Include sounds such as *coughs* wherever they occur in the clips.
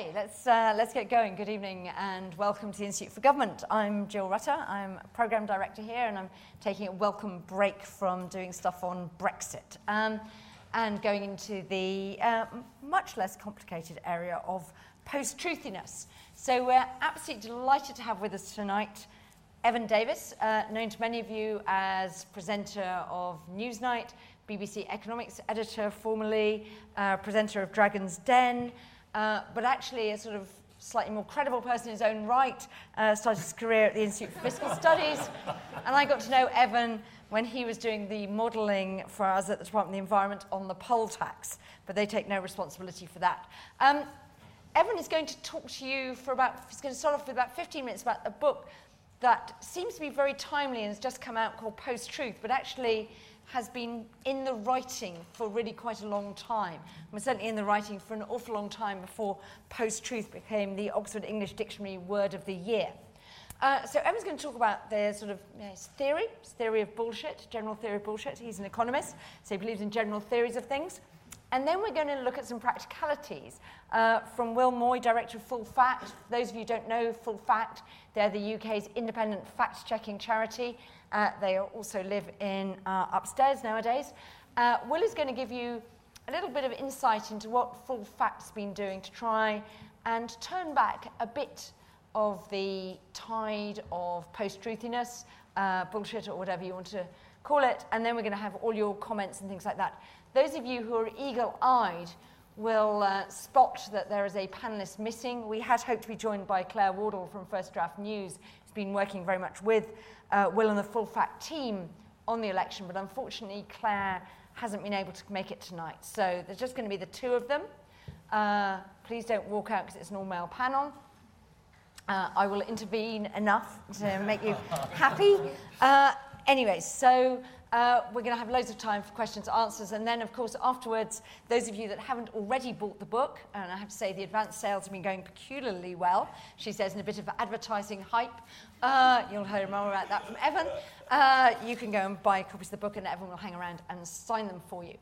Okay, let's, uh, let's get going. Good evening and welcome to the Institute for Government. I'm Jill Rutter. I'm a Programme Director here and I'm taking a welcome break from doing stuff on Brexit um, and going into the uh, much less complicated area of post-truthiness. So we're absolutely delighted to have with us tonight Evan Davis, uh, known to many of you as presenter of Newsnight, BBC economics editor formerly, uh, presenter of Dragon's Den, uh, but actually a sort of slightly more credible person in his own right, uh, started his career at the Institute for Fiscal Studies. And I got to know Evan when he was doing the modelling for us at the Department of the Environment on the poll tax, but they take no responsibility for that. Um, Evan is going to talk to you for about, he's going to start off with about 15 minutes about a book that seems to be very timely and has just come out called Post Truth, but actually has been in the writing for really quite a long time. And was certainly in the writing for an awful long time before post-truth became the Oxford English Dictionary word of the year. Uh, so Evan's going to talk about the sort of you know, theory, theory of bullshit, general theory of bullshit. He's an economist, so he believes in general theories of things. And then we're going to look at some practicalities uh, from Will Moy, director of Full Fact. Those of you who don't know Full Fact, they're the UK's independent fact-checking charity. Uh, they also live in uh, upstairs nowadays. Uh, Will is going to give you a little bit of insight into what Full Fact's been doing to try and turn back a bit of the tide of post-truthiness, uh, bullshit or whatever you want to call it, and then we're going to have all your comments and things like that. Those of you who are eagle-eyed will uh, spot that there is a panelist missing. We had hoped to be joined by Claire Wardle from First Draft News, who's been working very much with uh, Will and the full fact team on the election, but unfortunately Claire hasn't been able to make it tonight. So there's just going to be the two of them. Uh, please don't walk out because it's an all-male panel. Uh, I will intervene enough to make you happy. Uh, anyway, so uh, we're going to have loads of time for questions and answers. And then, of course, afterwards, those of you that haven't already bought the book, and I have to say the advanced sales have been going peculiarly well, she says in a bit of advertising hype. Uh, you'll hear more about that from Evan. Uh, you can go and buy copies of the book, and Evan will hang around and sign them for you.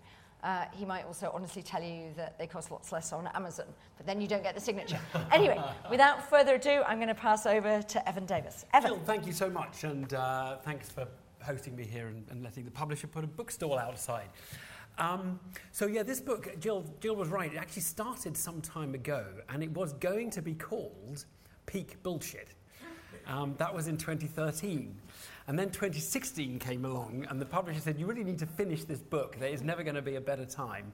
Uh, he might also honestly tell you that they cost lots less on Amazon, but then you don't get the signature. *laughs* anyway, without further ado, I'm going to pass over to Evan Davis. Evan. Jill, thank you so much, and uh, thanks for hosting me here and, and, letting the publisher put a bookstall outside. Um, so yeah, this book, Jill, Jill was right. It actually started some time ago, and it was going to be called Peak Bullshit. Um, that was in 2013. And then 2016 came along, and the publisher said, You really need to finish this book. There is never going to be a better time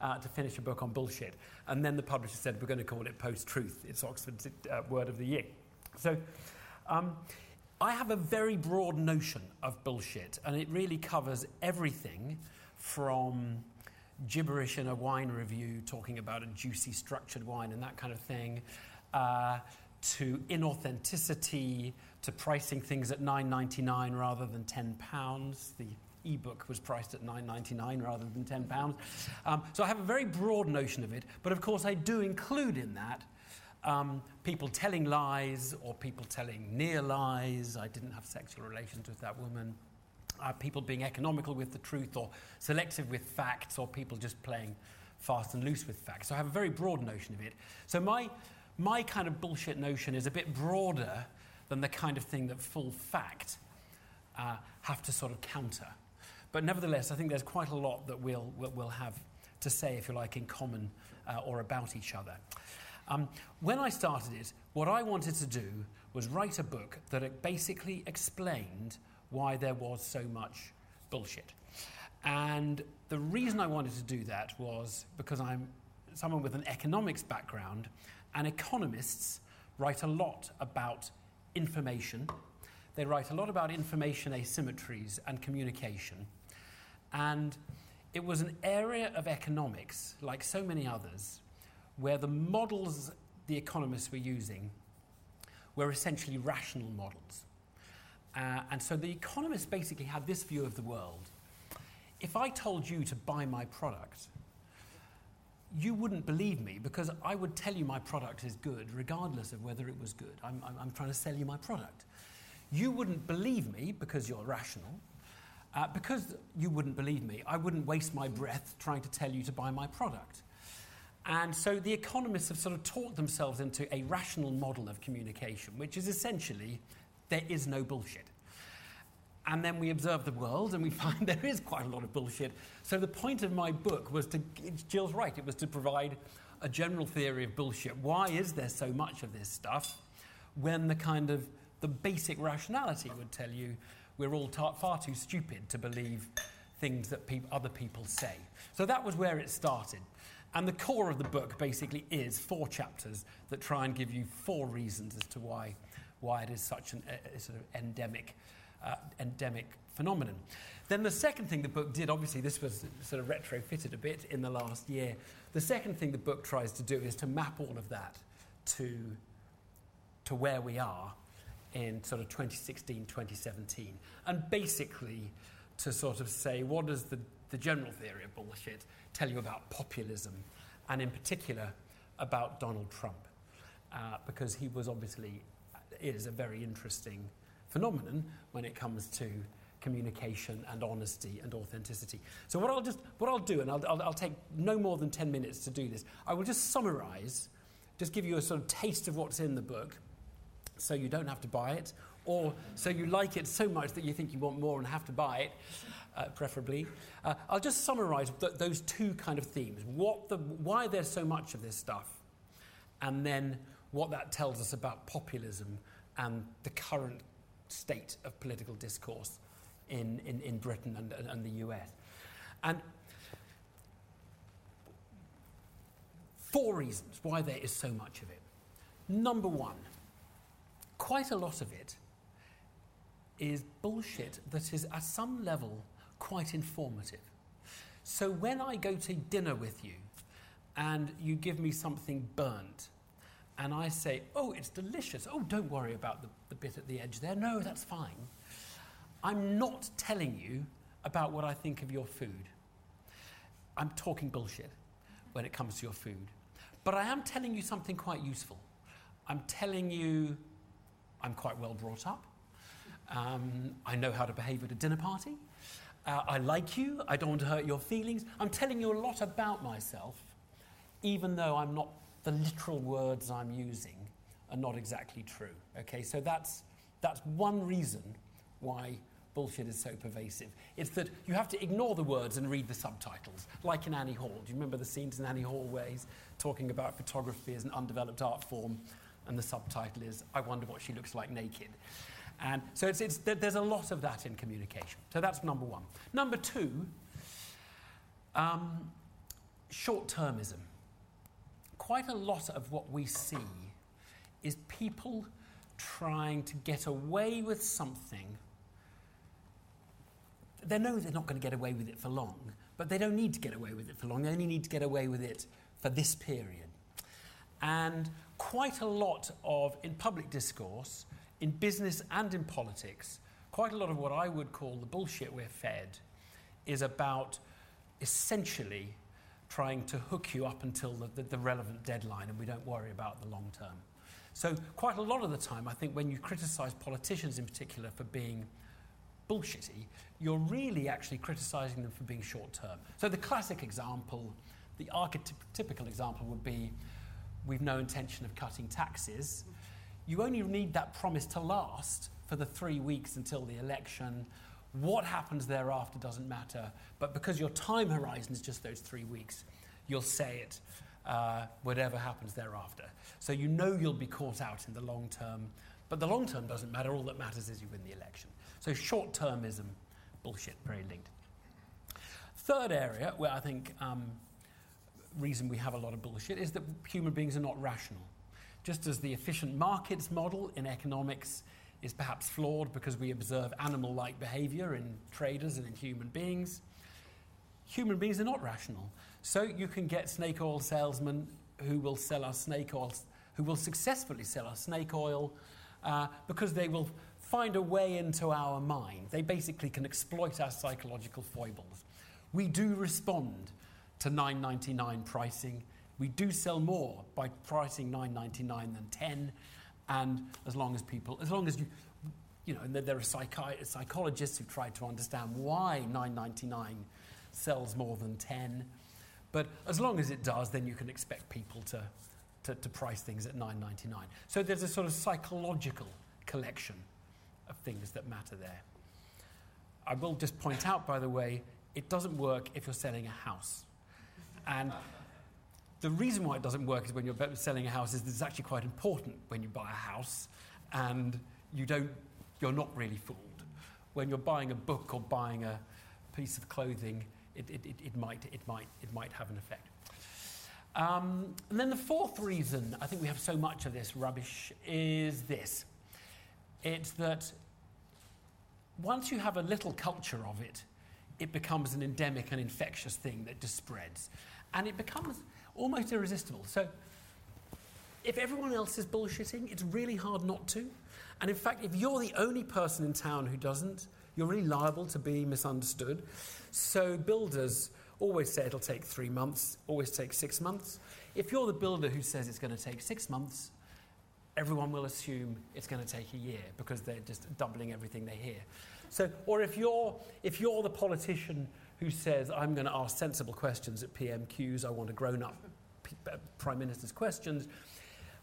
uh, to finish a book on bullshit. And then the publisher said, We're going to call it Post Truth. It's Oxford's uh, word of the year. So um, I have a very broad notion of bullshit, and it really covers everything from gibberish in a wine review talking about a juicy structured wine and that kind of thing, uh, to inauthenticity, to pricing things at 9.99 rather than 10 pounds. The ebook was priced at 9.99 rather than 10 pounds. Um, so I have a very broad notion of it, but of course I do include in that um, people telling lies or people telling near lies. I didn't have sexual relations with that woman. Uh, people being economical with the truth or selective with facts or people just playing fast and loose with facts. So I have a very broad notion of it. So my, my kind of bullshit notion is a bit broader than the kind of thing that full fact uh, have to sort of counter. But nevertheless, I think there's quite a lot that we'll, we'll have to say, if you like, in common uh, or about each other. Um, when I started it, what I wanted to do was write a book that basically explained why there was so much bullshit. And the reason I wanted to do that was because I'm someone with an economics background, and economists write a lot about information. They write a lot about information asymmetries and communication. And it was an area of economics, like so many others, where the models the economists were using were essentially rational models. Uh, and so the economists basically had this view of the world. If I told you to buy my product, you wouldn't believe me because I would tell you my product is good regardless of whether it was good. I'm, I'm, I'm trying to sell you my product. You wouldn't believe me because you're rational. Uh, because you wouldn't believe me, I wouldn't waste my breath trying to tell you to buy my product. And so the economists have sort of taught themselves into a rational model of communication, which is essentially there is no bullshit. And then we observe the world and we *laughs* find there is quite a lot of bullshit. So the point of my book was to, Jill's right, it was to provide a general theory of bullshit. Why is there so much of this stuff when the kind of the basic rationality would tell you we're all far too stupid to believe things that pe- other people say. So that was where it started. And the core of the book basically is four chapters that try and give you four reasons as to why, why it is such an, a, a sort of endemic, uh, endemic phenomenon. Then the second thing the book did, obviously this was sort of retrofitted a bit in the last year. The second thing the book tries to do is to map all of that to, to where we are in sort of 2016, 2017. And basically to sort of say, what does the, the general theory of bullshit tell you about populism, and in particular about Donald Trump, uh, because he was obviously is a very interesting phenomenon when it comes to communication and honesty and authenticity. So what I'll just what I'll do, and I'll, I'll, I'll take no more than ten minutes to do this. I will just summarise, just give you a sort of taste of what's in the book, so you don't have to buy it, or so you like it so much that you think you want more and have to buy it, uh, preferably. Uh, I'll just summarize th- those two kind of themes what the, why there's so much of this stuff, and then what that tells us about populism and the current state of political discourse in, in, in Britain and, and, and the US. And four reasons why there is so much of it. Number one, quite a lot of it is bullshit that is at some level quite informative. So when I go to dinner with you and you give me something burnt, and I say, oh, it's delicious. Oh, don't worry about the, the bit at the edge there. No, that's fine. I'm not telling you about what I think of your food. I'm talking bullshit when it comes to your food. But I am telling you something quite useful. I'm telling you I'm quite well brought up. Um, I know how to behave at a dinner party. Uh, I like you. I don't want to hurt your feelings. I'm telling you a lot about myself, even though I'm not, the literal words I'm using are not exactly true. Okay, so that's, that's one reason why bullshit is so pervasive. It's that you have to ignore the words and read the subtitles, like in Annie Hall. Do you remember the scenes in Annie Hall where he's talking about photography as an undeveloped art form, and the subtitle is, I wonder what she looks like naked? And so it's, it's, there's a lot of that in communication. So that's number one. Number two, um, short termism. Quite a lot of what we see is people trying to get away with something. They know they're not going to get away with it for long, but they don't need to get away with it for long. They only need to get away with it for this period. And quite a lot of, in public discourse, in business and in politics, quite a lot of what I would call the bullshit we're fed is about essentially trying to hook you up until the, the, the, relevant deadline and we don't worry about the long term. So, quite a lot of the time, I think when you criticize politicians in particular for being bullshitty, you're really actually criticizing them for being short term. So, the classic example, the archetypical example would be we've no intention of cutting taxes you only need that promise to last for the three weeks until the election. What happens thereafter doesn't matter. But because your time horizon is just those three weeks, you'll say it uh, whatever happens thereafter. So you know you'll be caught out in the long term. But the long term doesn't matter. All that matters is you win the election. So short termism, bullshit, very linked. Third area where I think um, reason we have a lot of bullshit is that human beings are not rational. Just as the efficient markets model in economics is perhaps flawed because we observe animal like behavior in traders and in human beings, human beings are not rational. So you can get snake oil salesmen who will sell us snake oil, who will successfully sell us snake oil uh, because they will find a way into our mind. They basically can exploit our psychological foibles. We do respond to 9.99 pricing we do sell more by pricing 9.99 than 10, and as long as people, as long as you, you know, and there are psychi- psychologists who try to understand why 9.99 sells more than 10. But as long as it does, then you can expect people to, to, to price things at 9.99. So there's a sort of psychological collection of things that matter there. I will just point out, by the way, it doesn't work if you're selling a house. And the reason why it doesn't work is when you're selling a house is it's actually quite important when you buy a house and you don't, you're not really fooled. When you're buying a book or buying a piece of clothing, it, it, it, it might, it, might, it might have an effect. Um, and then the fourth reason I think we have so much of this rubbish is this it's that once you have a little culture of it, it becomes an endemic and infectious thing that just spreads. And it becomes almost irresistible. So, if everyone else is bullshitting, it's really hard not to. And in fact, if you're the only person in town who doesn't, you're really liable to be misunderstood. So, builders always say it'll take three months, always take six months. If you're the builder who says it's going to take six months, everyone will assume it's going to take a year because they're just doubling everything they hear. So, or if you're, if you're the politician who says, I'm going to ask sensible questions at PMQs, I want a grown up uh, Prime Minister's questions,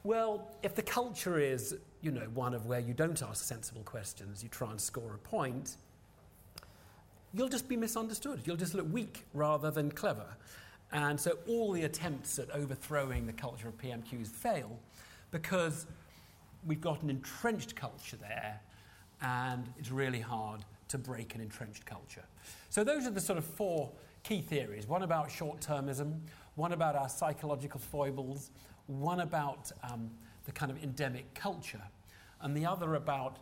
well, if the culture is, you know, one of where you don't ask sensible questions, you try and score a point, you'll just be misunderstood. You'll just look weak rather than clever. And so all the attempts at overthrowing the culture of PMQs fail because we've got an entrenched culture there, and it's really hard to break an entrenched culture. So, those are the sort of four key theories one about short termism, one about our psychological foibles, one about um, the kind of endemic culture, and the other about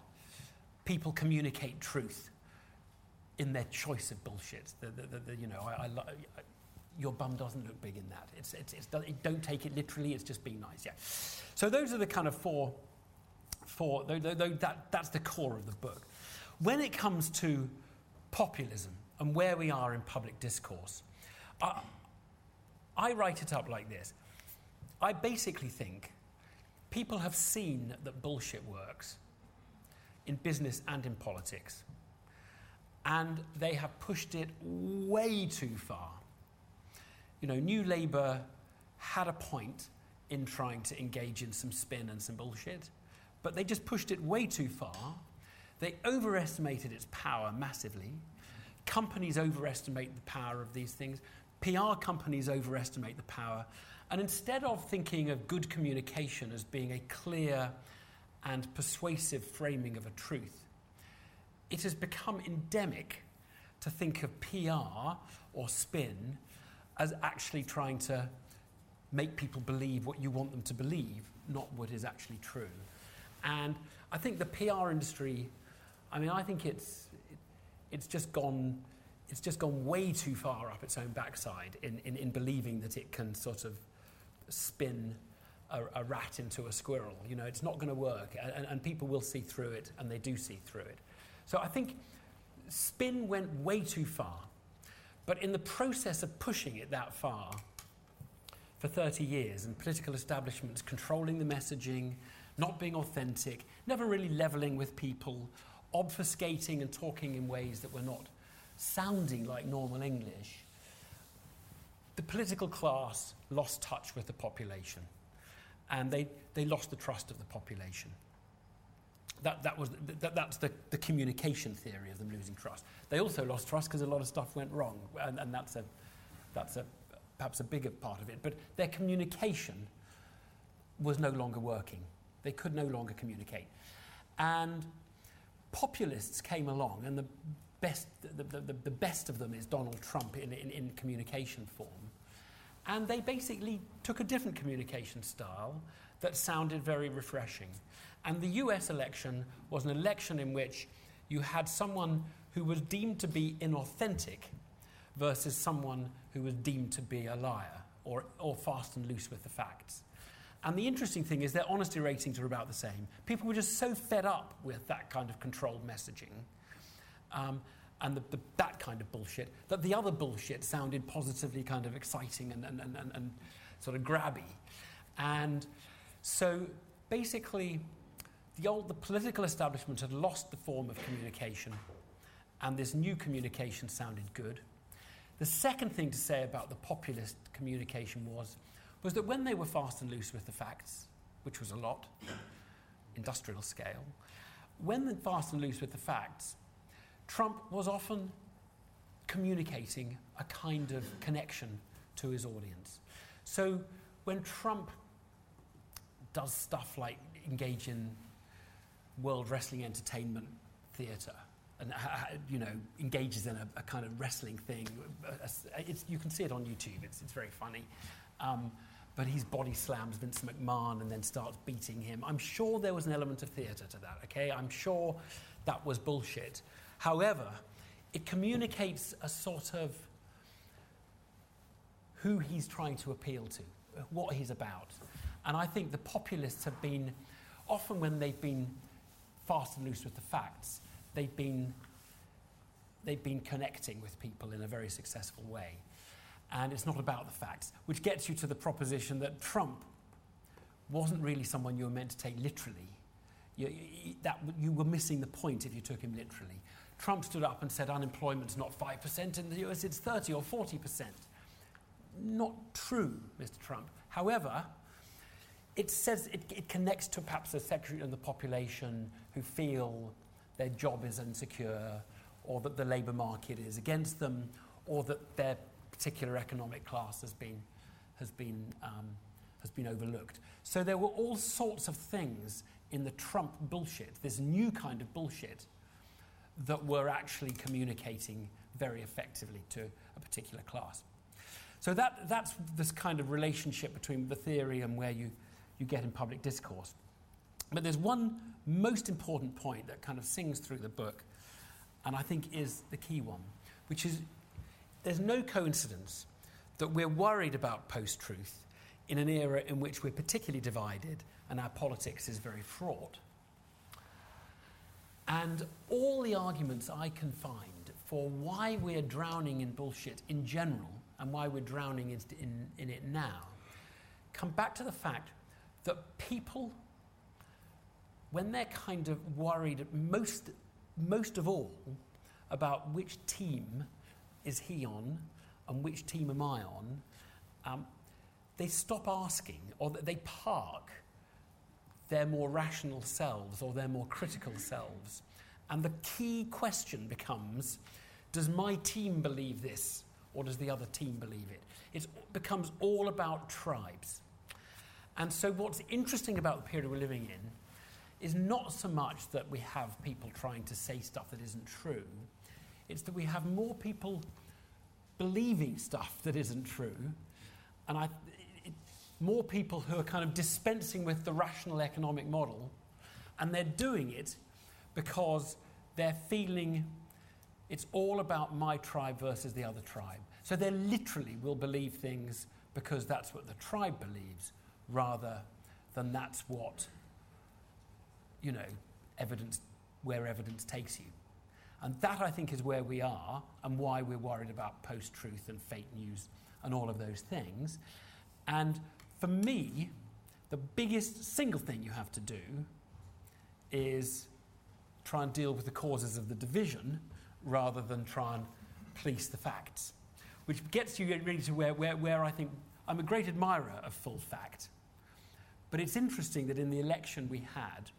people communicate truth in their choice of bullshit. The, the, the, you know, I, I, I, your bum doesn't look big in that. It's, it's, it's, don't take it literally, it's just being nice. Yeah. So those are the kind of four though that, that's the core of the book. When it comes to populism and where we are in public discourse, I, I write it up like this. I basically think people have seen that bullshit works in business and in politics, and they have pushed it way too far. You know, New Labour had a point in trying to engage in some spin and some bullshit but they just pushed it way too far. They overestimated its power massively. Companies overestimate the power of these things. PR companies overestimate the power. And instead of thinking of good communication as being a clear and persuasive framing of a truth, it has become endemic to think of PR or spin as actually trying to make people believe what you want them to believe, not what is actually true. And I think the PR industry, I mean, I think it's, it's just gone. It's just gone way too far up its own backside in, in, in believing that it can sort of spin a, a rat into a squirrel. You know, it's not going to work, and, and people will see through it, and they do see through it. So I think spin went way too far. But in the process of pushing it that far for 30 years, and political establishments controlling the messaging, not being authentic, never really leveling with people, obfuscating and talking in ways that were not sounding like normal English, the political class lost touch with the population and they, they lost the trust of the population. That, that was, that, that's the, the communication theory of them losing trust. They also lost trust because a lot of stuff went wrong, and, and that's, a, that's a, perhaps a bigger part of it. But their communication was no longer working. They could no longer communicate. And populists came along, and the best, the, the, the best of them is Donald Trump in, in, in communication form. And they basically took a different communication style that sounded very refreshing. And the US election was an election in which you had someone who was deemed to be inauthentic versus someone who was deemed to be a liar or, or fast and loose with the facts. And the interesting thing is their honesty ratings are about the same. People were just so fed up with that kind of controlled messaging um, and the, the, that kind of bullshit that the other bullshit sounded positively kind of exciting and, and, and, and, and sort of grabby. And so basically, the old the political establishment had lost the form of communication, and this new communication sounded good. The second thing to say about the populist communication was, was that when they were fast and loose with the facts, which was a lot, industrial scale, when they're fast and loose with the facts, Trump was often communicating a kind of connection to his audience. So when Trump does stuff like engage in World Wrestling Entertainment Theatre and uh, uh, you know engages in a, a kind of wrestling thing, uh, you can see it on YouTube. It's, it's very funny. Um, but he body slams Vince McMahon and then starts beating him. I'm sure there was an element of theatre to that, okay? I'm sure that was bullshit. However, it communicates a sort of who he's trying to appeal to, what he's about. And I think the populists have been, often when they've been fast and loose with the facts, they've been, they've been connecting with people in a very successful way and it's not about the facts, which gets you to the proposition that Trump wasn't really someone you were meant to take literally. You, you, that, you were missing the point if you took him literally. Trump stood up and said unemployment's not 5% in the US, it's 30 or 40%. Not true, Mr. Trump. However, it says it, it connects to perhaps a section of the population who feel their job is insecure, or that the labour market is against them, or that their particular economic class has been, has been, um, has been overlooked. So there were all sorts of things in the Trump bullshit, this new kind of bullshit, that were actually communicating very effectively to a particular class. So that, that's this kind of relationship between the theory and where you, you get in public discourse. But there's one most important point that kind of sings through the book, and I think is the key one, which is there's no coincidence that we're worried about post truth in an era in which we're particularly divided and our politics is very fraught. And all the arguments I can find for why we're drowning in bullshit in general and why we're drowning in, in, in it now come back to the fact that people, when they're kind of worried most, most of all about which team is he on and which team am I on, um, they stop asking or they park their more rational selves or their more critical selves. And the key question becomes does my team believe this or does the other team believe it? It becomes all about tribes. And so, what's interesting about the period we're living in is not so much that we have people trying to say stuff that isn't true, it's that we have more people believing stuff that isn't true, and I, it, more people who are kind of dispensing with the rational economic model, and they're doing it because they're feeling it's all about my tribe versus the other tribe. So they literally will believe things because that's what the tribe believes rather than that's what, you know, evidence, where evidence takes you. And that, I think, is where we are and why we're worried about post truth and fake news and all of those things. And for me, the biggest single thing you have to do is try and deal with the causes of the division rather than try and police the facts. Which gets you really to where, where, where I think I'm a great admirer of full fact. But it's interesting that in the election we had,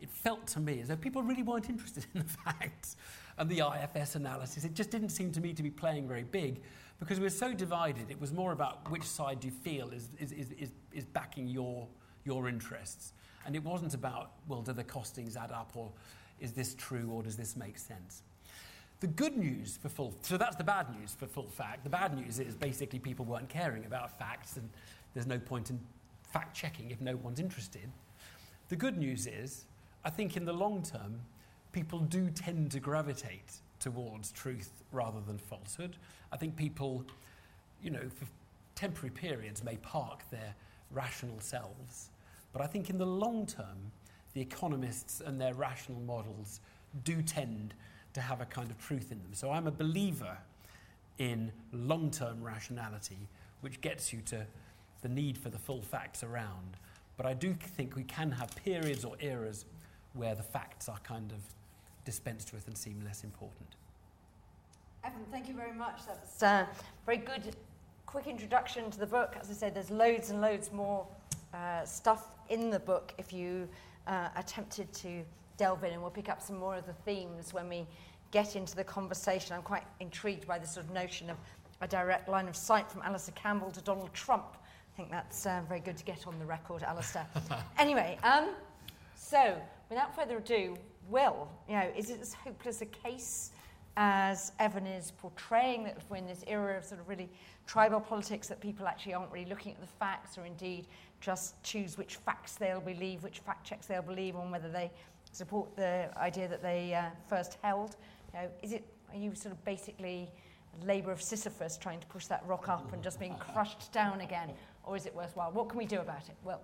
it felt to me as though people really weren't interested in *laughs* the facts and the IFS analysis. It just didn't seem to me to be playing very big because we were so divided. It was more about which side do you feel is, is, is, is, is backing your, your interests. And it wasn't about, well, do the costings add up or is this true or does this make sense? The good news for full, so that's the bad news for full fact. The bad news is basically people weren't caring about facts and there's no point in fact checking if no one's interested. The good news is I think in the long term, people do tend to gravitate towards truth rather than falsehood. I think people, you know, for temporary periods may park their rational selves. But I think in the long term, the economists and their rational models do tend to have a kind of truth in them. So I'm a believer in long term rationality, which gets you to the need for the full facts around. But I do think we can have periods or eras where the facts are kind of dispensed with and seem less important. Evan, thank you very much. That's a uh, very good, quick introduction to the book. As I said, there's loads and loads more uh, stuff in the book if you uh, attempted to delve in, and we'll pick up some more of the themes when we get into the conversation. I'm quite intrigued by this sort of notion of a direct line of sight from Alastair Campbell to Donald Trump. I think that's uh, very good to get on the record, Alastair. *laughs* anyway, um, so without further ado, Will, you know, is it as hopeless a case as Evan is portraying that we're in this era of sort of really tribal politics that people actually aren't really looking at the facts or indeed just choose which facts they'll believe, which fact checks they'll believe on whether they support the idea that they uh, first held. You know, is it, are you sort of basically labour of Sisyphus trying to push that rock up and just being crushed down again? Or is it worthwhile? What can we do about it? Well,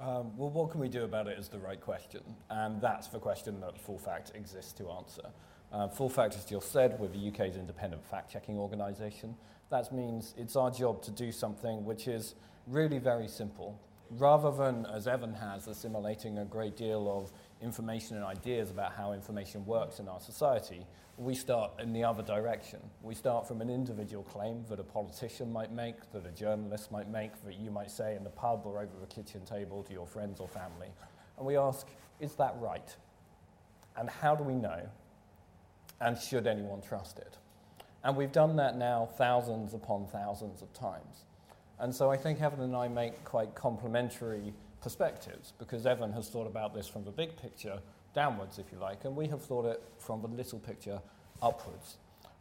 um, well, what can we do about it is the right question, and that's the question that Full Fact exists to answer. Uh, Full Fact, as Jill said, we're the UK's independent fact-checking organisation. That means it's our job to do something which is really very simple. Rather than, as Evan has, assimilating a great deal of information and ideas about how information works in our society, we start in the other direction. We start from an individual claim that a politician might make, that a journalist might make, that you might say in the pub or over the kitchen table to your friends or family. And we ask, is that right? And how do we know? And should anyone trust it? And we've done that now thousands upon thousands of times. And so I think Evan and I make quite complementary perspectives because Evan has thought about this from the big picture downwards, if you like, and we have thought it from the little picture upwards.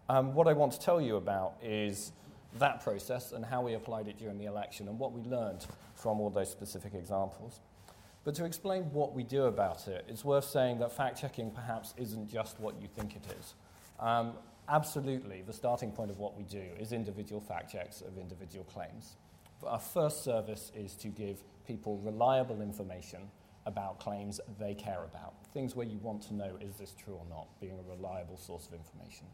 Um, what I want to tell you about is that process and how we applied it during the election and what we learned from all those specific examples. But to explain what we do about it, it's worth saying that fact checking perhaps isn't just what you think it is. Um, absolutely, the starting point of what we do is individual fact checks of individual claims. But our first service is to give people reliable information about claims they care about. Things where you want to know is this true or not, being a reliable source of information.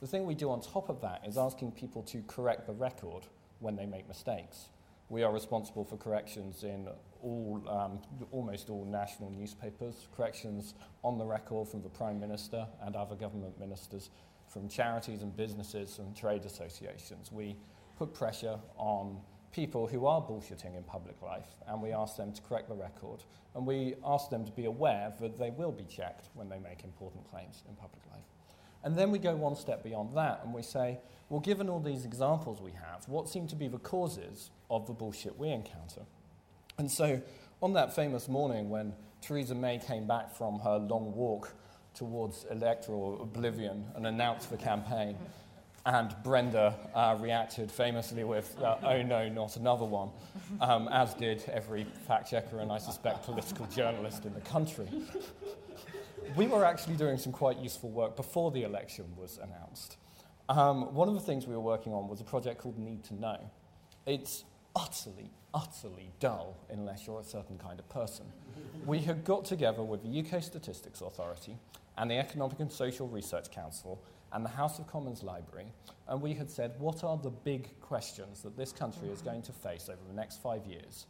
The thing we do on top of that is asking people to correct the record when they make mistakes. We are responsible for corrections in all, um, almost all national newspapers, corrections on the record from the Prime Minister and other government ministers, from charities and businesses and trade associations. We put pressure on people who are bullshitting in public life, and we ask them to correct the record, and we ask them to be aware that they will be checked when they make important claims in public life. And then we go one step beyond that, and we say, well, given all these examples we have, what seem to be the causes of the bullshit we encounter? And so, on that famous morning when Theresa May came back from her long walk towards electoral oblivion and announced the campaign, and Brenda uh, reacted famously with, uh, oh no, not another one, um, as did every fact checker and I suspect political journalist in the country. we were actually doing some quite useful work before the election was announced. Um, one of the things we were working on was a project called Need to Know. It's utterly, utterly dull unless you're a certain kind of person. We had got together with the UK Statistics Authority and the Economic and Social Research Council and the House of Commons Library, and we had said, what are the big questions that this country is going to face over the next five years?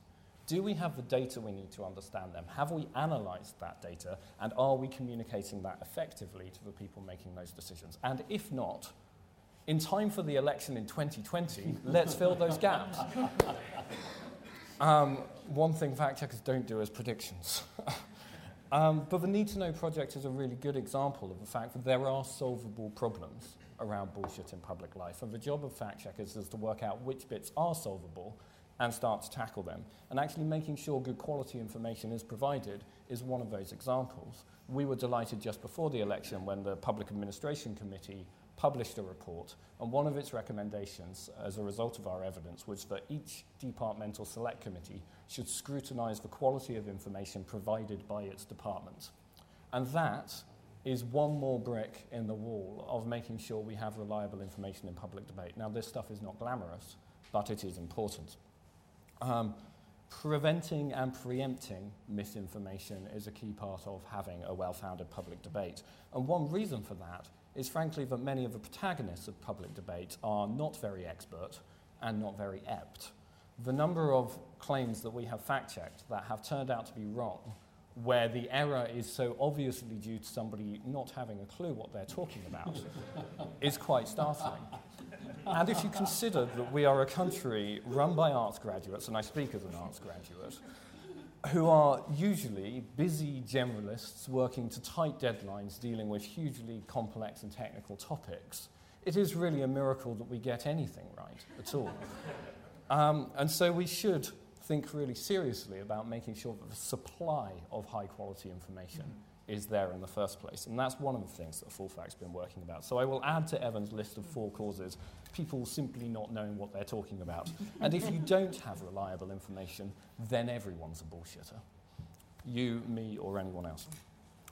Do we have the data we need to understand them? Have we analysed that data? And are we communicating that effectively to the people making those decisions? And if not, in time for the election in 2020, let's fill those gaps. *laughs* Um, one thing fact checkers don't do is predictions. *laughs* Um, but the Need to Know project is a really good example of the fact that there are solvable problems around bullshit in public life. And the job of fact checkers is to work out which bits are solvable and start to tackle them. And actually making sure good quality information is provided is one of those examples. We were delighted just before the election when the Public Administration Committee published a report, and one of its recommendations, as a result of our evidence, was that each departmental select committee should scrutinise the quality of information provided by its department. And that is one more brick in the wall of making sure we have reliable information in public debate. Now, this stuff is not glamorous, but it is important. Um, preventing and preempting misinformation is a key part of having a well founded public debate. And one reason for that is frankly that many of the protagonists of public debate are not very expert and not very apt. The number of claims that we have fact checked that have turned out to be wrong where the error is so obviously due to somebody not having a clue what they're talking about *laughs* is quite startling. And if you consider that we are a country run by arts graduates, and I speak as an arts graduate, who are usually busy generalists working to tight deadlines dealing with hugely complex and technical topics, it is really a miracle that we get anything right at all. *laughs* Um, and so we should think really seriously about making sure that the supply of high quality information is there in the first place. And that's one of the things that Full Fact's been working about. So I will add to Evan's list of four causes people simply not knowing what they're talking about. and if you don't have reliable information, then everyone's a bullshitter. You, me, or anyone else.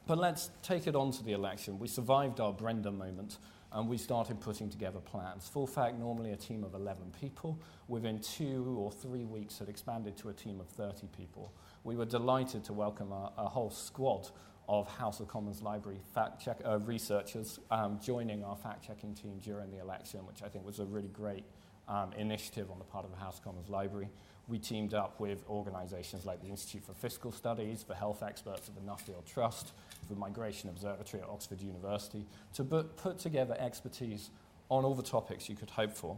But let's take it on to the election. We survived our Brenda moment and we started putting together plans. Full fact, normally a team of 11 people. Within two or three weeks, had expanded to a team of 30 people. We were delighted to welcome a, a whole squad of House of Commons Library fact check, uh, researchers um, joining our fact checking team during the election, which I think was a really great um, initiative on the part of the House of Commons Library. We teamed up with organisations like the Institute for Fiscal Studies, the health experts at the Nuffield Trust, the Migration Observatory at Oxford University, to put together expertise on all the topics you could hope for.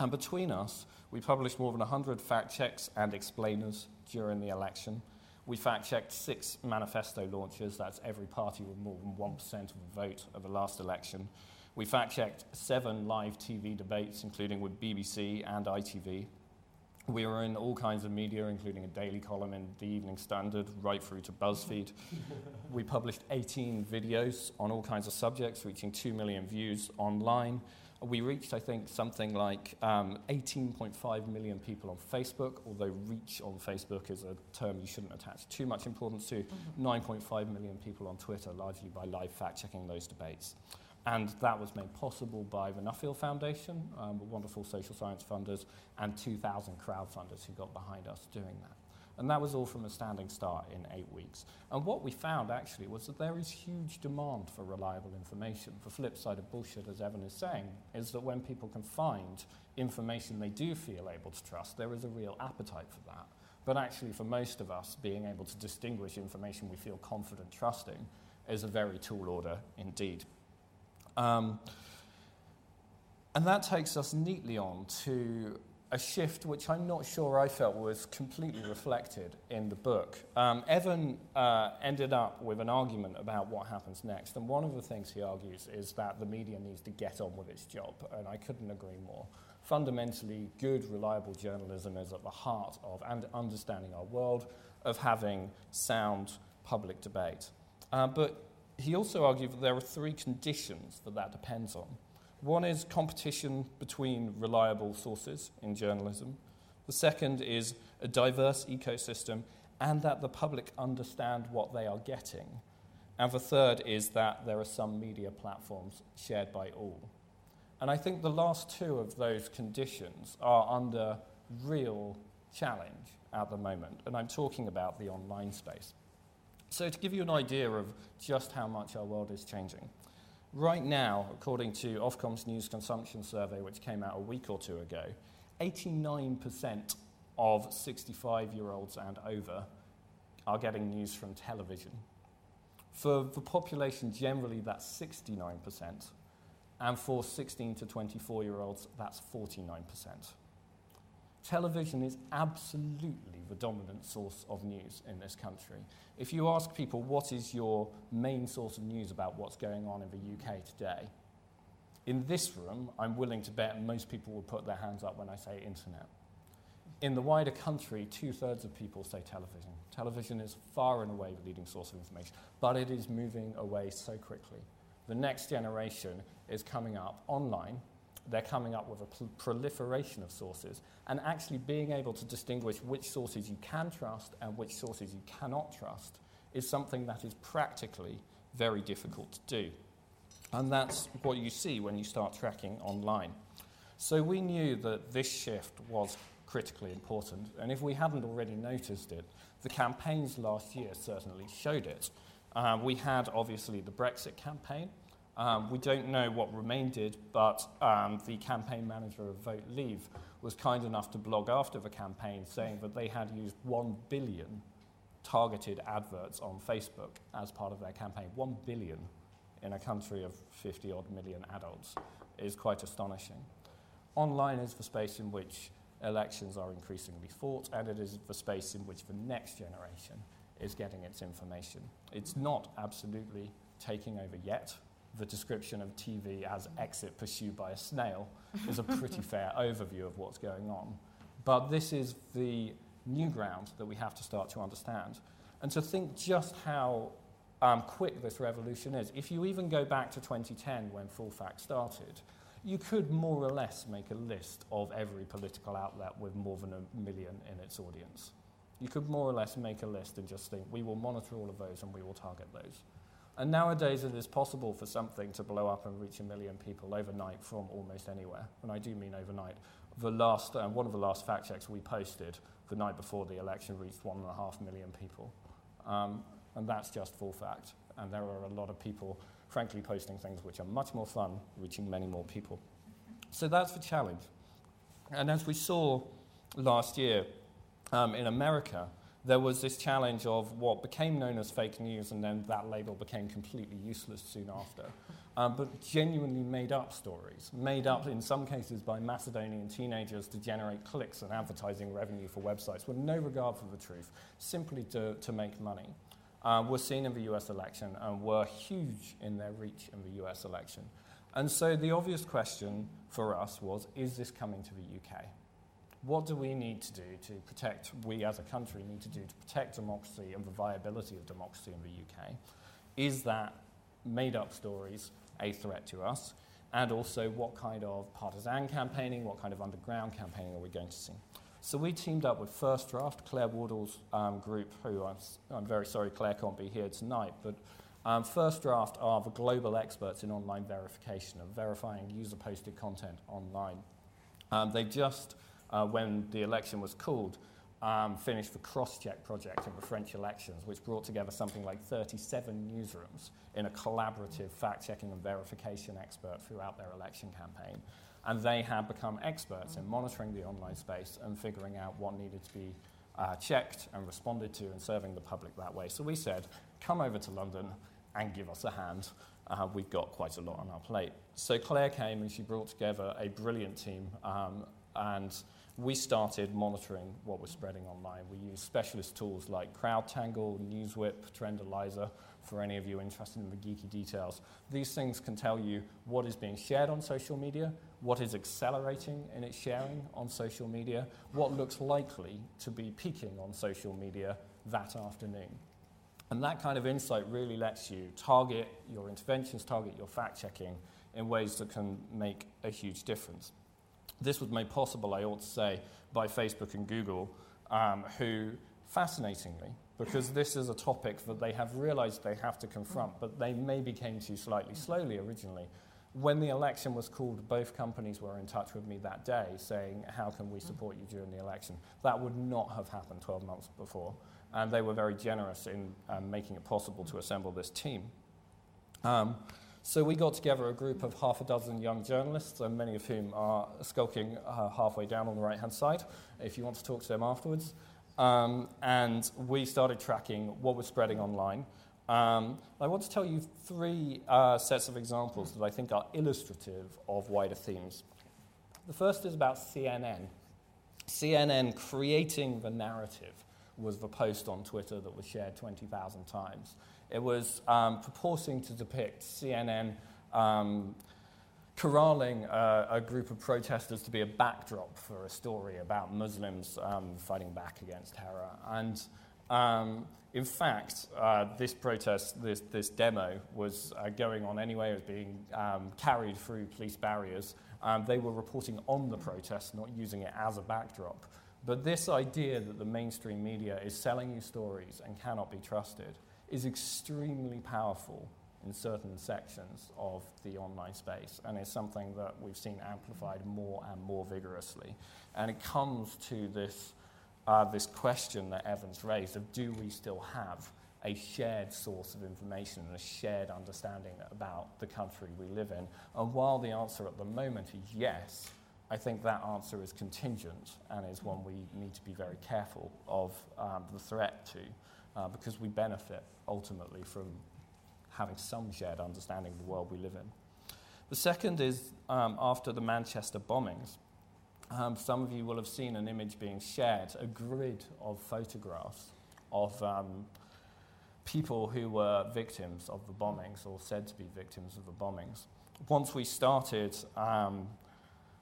And between us, we published more than 100 fact checks and explainers during the election. We fact checked six manifesto launches, that's every party with more than 1% of the vote of the last election. We fact checked seven live TV debates, including with BBC and ITV. We were in all kinds of media, including a daily column in the Evening Standard, right through to BuzzFeed. *laughs* we published 18 videos on all kinds of subjects, reaching 2 million views online. We reached, I think, something like um, 18.5 million people on Facebook, although reach on Facebook is a term you shouldn't attach too much importance to. Mm-hmm. 9.5 million people on Twitter, largely by live fact checking those debates. And that was made possible by the Nuffield Foundation, um, wonderful social science funders, and 2,000 crowdfunders who got behind us doing that. And that was all from a standing start in eight weeks. And what we found actually was that there is huge demand for reliable information. The flip side of bullshit, as Evan is saying, is that when people can find information they do feel able to trust, there is a real appetite for that. But actually, for most of us, being able to distinguish information we feel confident trusting is a very tall order indeed. Um, and that takes us neatly on to a shift which I'm not sure I felt was completely reflected in the book. Um, Evan uh, ended up with an argument about what happens next, and one of the things he argues is that the media needs to get on with its job, and I couldn't agree more. Fundamentally, good, reliable journalism is at the heart of and understanding our world, of having sound public debate. Uh, but he also argued that there are three conditions that that depends on. One is competition between reliable sources in journalism. The second is a diverse ecosystem and that the public understand what they are getting. And the third is that there are some media platforms shared by all. And I think the last two of those conditions are under real challenge at the moment. And I'm talking about the online space. So, to give you an idea of just how much our world is changing, right now, according to Ofcom's News Consumption Survey, which came out a week or two ago, 89% of 65 year olds and over are getting news from television. For the population generally, that's 69%, and for 16 to 24 year olds, that's 49%. Television is absolutely the dominant source of news in this country. If you ask people what is your main source of news about what's going on in the UK today, in this room, I'm willing to bet most people will put their hands up when I say internet. In the wider country, two thirds of people say television. Television is far and away the leading source of information, but it is moving away so quickly. The next generation is coming up online they're coming up with a proliferation of sources and actually being able to distinguish which sources you can trust and which sources you cannot trust is something that is practically very difficult to do. And that's what you see when you start tracking online. So we knew that this shift was critically important, and if we hadn't already noticed it, the campaigns last year certainly showed it. Uh, we had obviously the Brexit campaign, um, we don't know what Remain did, but um, the campaign manager of Vote Leave was kind enough to blog after the campaign saying that they had used 1 billion targeted adverts on Facebook as part of their campaign. One billion in a country of 50 odd million adults is quite astonishing. Online is the space in which elections are increasingly fought, and it is the space in which the next generation is getting its information. It's not absolutely taking over yet. The description of TV as exit pursued by a snail is a pretty *laughs* fair overview of what's going on. But this is the new ground that we have to start to understand. And to think just how um, quick this revolution is. If you even go back to 2010 when Full Fact started, you could more or less make a list of every political outlet with more than a million in its audience. You could more or less make a list and just think, we will monitor all of those and we will target those. And nowadays it is possible for something to blow up and reach a million people overnight from almost anywhere. And I do mean overnight. The last, uh, one of the last fact checks we posted the night before the election reached one and a half million people. Um, and that's just full fact. And there are a lot of people, frankly, posting things which are much more fun, reaching many more people. So that's the challenge. And as we saw last year um, in America, there was this challenge of what became known as fake news, and then that label became completely useless soon after. Um, but genuinely made up stories, made up in some cases by Macedonian teenagers to generate clicks and advertising revenue for websites with no regard for the truth, simply to, to make money um, were seen in the US election and were huge in their reach in the US election. And so the obvious question for us was is this coming to the UK? What do we need to do to protect, we as a country need to do to protect democracy and the viability of democracy in the UK? Is that made up stories a threat to us? And also, what kind of partisan campaigning, what kind of underground campaigning are we going to see? So we teamed up with First Draft, Claire Wardle's um, group, who I'm, I'm, very sorry Claire can't be here tonight, but um, First Draft are the global experts in online verification of verifying user posted content online. Um, they just, uh, when the election was called, um, finished the cross-check project in the French elections, which brought together something like 37 newsrooms in a collaborative fact checking and verification expert throughout their election campaign and they had become experts in monitoring the online space and figuring out what needed to be uh, checked and responded to and serving the public that way. So we said, come over to London and give us a hand. Uh, we've got quite a lot on our plate. So Claire came and she brought together a brilliant team, um, and we started monitoring what was spreading online. We used specialist tools like CrowdTangle, NewsWhip, Trendolizer, for any of you interested in the geeky details. These things can tell you what is being shared on social media, what is accelerating in its sharing on social media, what looks likely to be peaking on social media that afternoon. And that kind of insight really lets you target your interventions, target your fact checking in ways that can make a huge difference. This was made possible, I ought to say, by Facebook and Google, um, who fascinatingly because this is a topic that they have realized they have to confront, but they maybe came to slightly slowly originally. When the election was called, both companies were in touch with me that day saying, How can we support you during the election? That would not have happened 12 months before. And they were very generous in um, making it possible to assemble this team. Um, so we got together a group of half a dozen young journalists, and many of whom are skulking uh, halfway down on the right hand side, if you want to talk to them afterwards. Um, and we started tracking what was spreading online. Um, I want to tell you three uh, sets of examples that I think are illustrative of wider themes. The first is about CNN. CNN creating the narrative was the post on Twitter that was shared 20,000 times. It was um, purporting to depict CNN um, corralling uh, a group of protesters to be a backdrop for a story about Muslims um, fighting back against terror. And um, in fact, uh, this protest, this, this demo, was uh, going on anyway. It was being um, carried through police barriers. They were reporting on the protest, not using it as a backdrop. But this idea that the mainstream media is selling you stories and cannot be trusted is extremely powerful in certain sections of the online space, and it's something that we've seen amplified more and more vigorously. And it comes to this, uh, this question that Evans raised of do we still have a shared source of information and a shared understanding about the country we live in? And while the answer at the moment is yes, I think that answer is contingent and is one we need to be very careful of um, the threat to. Uh, because we benefit ultimately from having some shared understanding of the world we live in. The second is um, after the Manchester bombings. Um, some of you will have seen an image being shared, a grid of photographs of um, people who were victims of the bombings or said to be victims of the bombings. Once we started um,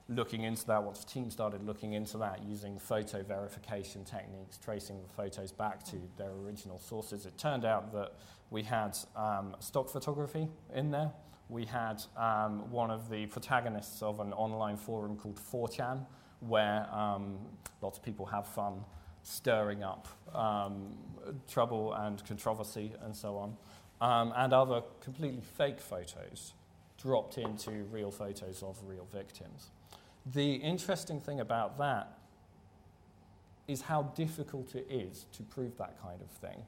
looking into that, once the team started looking into that using photo verification techniques, tracing the photos back to their original sources, it turned out that we had um, stock photography in there. We had um, one of the protagonists of an online forum called 4chan, where um, lots of people have fun stirring up um, trouble and controversy and so on, um, and other completely fake photos dropped into real photos of real victims. The interesting thing about that is how difficult it is to prove that kind of thing,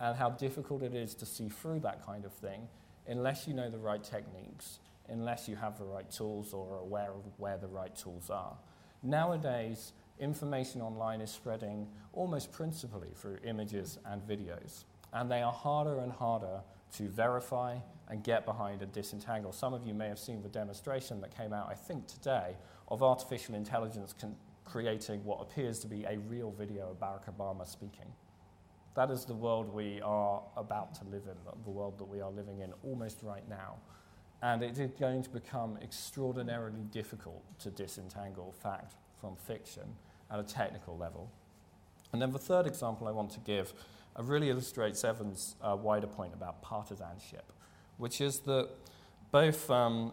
and how difficult it is to see through that kind of thing unless you know the right techniques, unless you have the right tools or are aware of where the right tools are. Nowadays, information online is spreading almost principally through images and videos, and they are harder and harder to verify and get behind and disentangle. Some of you may have seen the demonstration that came out, I think, today of artificial intelligence con- creating what appears to be a real video of Barack Obama speaking. That is the world we are about to live in, the world that we are living in almost right now. And it is going to become extraordinarily difficult to disentangle fact from fiction at a technical level. And then the third example I want to give uh, really illustrates Evan's uh, wider point about partisanship, which is that both um,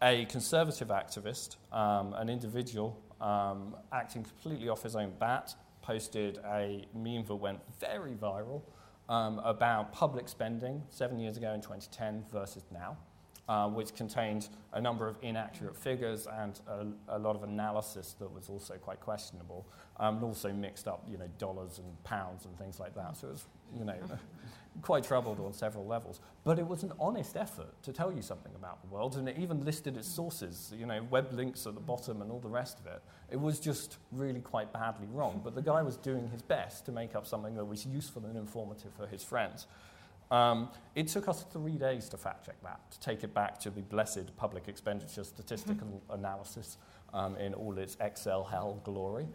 a conservative activist, um, an individual um, acting completely off his own bat, posted a meme that went very viral um, about public spending seven years ago in 2010 versus now. Uh, which contained a number of inaccurate figures and a, a, lot of analysis that was also quite questionable, um, and also mixed up, you know, dollars and pounds and things like that. So it was, you know, quite troubled on several levels. But it was an honest effort to tell you something about the world, and it even listed its sources, you know, web links at the bottom and all the rest of it. It was just really quite badly wrong. But the guy was doing his best to make up something that was useful and informative for his friends. Um, it took us three days to fact check that, to take it back to the blessed public expenditure statistical *laughs* analysis um, in all its Excel hell glory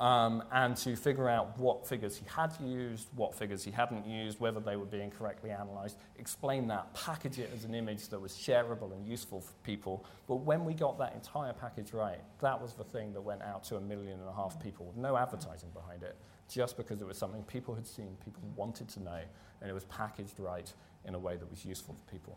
um, and to figure out what figures he had used, what figures he hadn't used, whether they were being correctly analysed, explain that, package it as an image that was shareable and useful for people. But when we got that entire package right, that was the thing that went out to a million and a half people with no advertising behind it, just because it was something people had seen, people wanted to know, and it was packaged right in a way that was useful for people.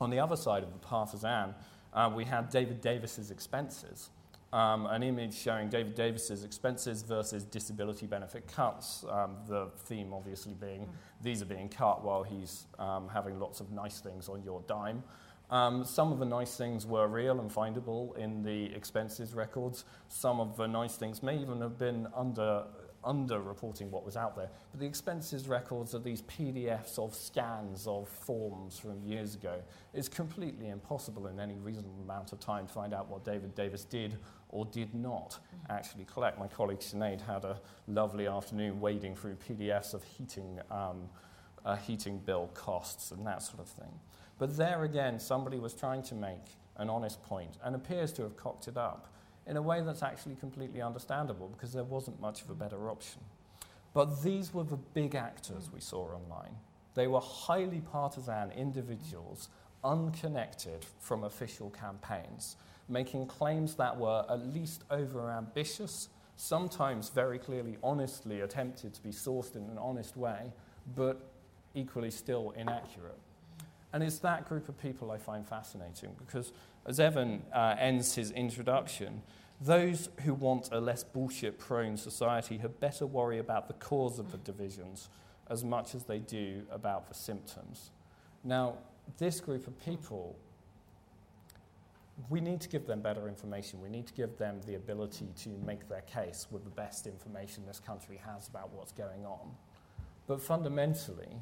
On the other side of the partisan, uh, we had David Davis's expenses um, an image showing David Davis's expenses versus disability benefit cuts. Um, the theme obviously being mm. these are being cut while he's um, having lots of nice things on your dime. Um, some of the nice things were real and findable in the expenses records. Some of the nice things may even have been under under-reporting what was out there. But the expenses records are these PDFs of scans of forms from years ago. It's completely impossible in any reasonable amount of time to find out what David Davis did or did not actually collect. My colleague Sinead had a lovely afternoon wading through PDFs of heating, um, uh, heating bill costs and that sort of thing. But there again, somebody was trying to make an honest point and appears to have cocked it up in a way that's actually completely understandable because there wasn't much of a better option. But these were the big actors we saw online. They were highly partisan individuals, unconnected from official campaigns making claims that were at least over ambitious, sometimes very clearly, honestly attempted to be sourced in an honest way, but equally still inaccurate. And it's that group of people I find fascinating because, as Evan uh, ends his introduction, those who want a less bullshit prone society had better worry about the cause of the divisions as much as they do about the symptoms. Now, this group of people we need to give them better information. We need to give them the ability to make their case with the best information this country has about what's going on. But fundamentally,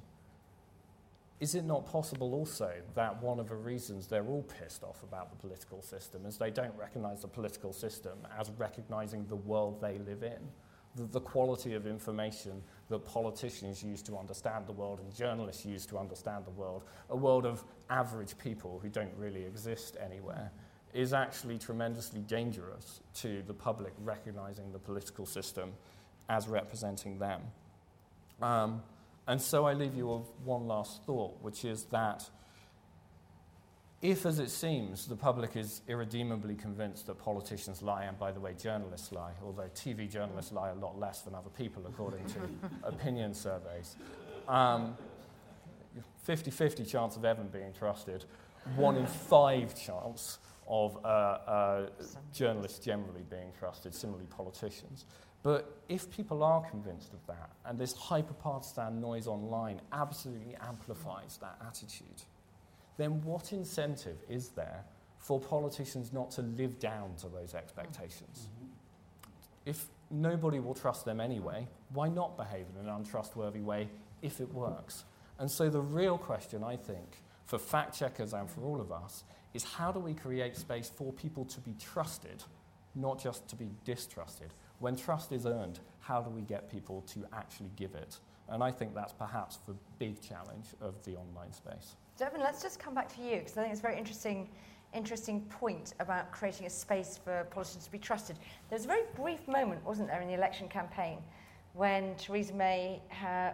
is it not possible also that one of the reasons they're all pissed off about the political system is they don't recognize the political system as recognizing the world they live in? the, the quality of information that politicians use to understand the world and journalists use to understand the world, a world of average people who don't really exist anywhere, is actually tremendously dangerous to the public recognizing the political system as representing them. Um, and so I leave you with one last thought, which is that if, as it seems, the public is irredeemably convinced that politicians lie, and by the way, journalists lie, although TV journalists lie a lot less than other people, according to *laughs* opinion surveys, 50 um, 50 chance of Evan being trusted, one in five chance of uh, uh, journalists generally being trusted, similarly, politicians. But if people are convinced of that, and this hyper partisan noise online absolutely amplifies that attitude, then what incentive is there for politicians not to live down to those expectations? Mm-hmm. If nobody will trust them anyway, why not behave in an untrustworthy way if it works? And so the real question, I think, for fact checkers and for all of us is how do we create space for people to be trusted, not just to be distrusted? When trust is earned, how do we get people to actually give it? And I think that's perhaps the big challenge of the online space. Evan, let's just come back to you because I think it's a very interesting, interesting point about creating a space for politicians to be trusted. There was a very brief moment, wasn't there, in the election campaign when Theresa May,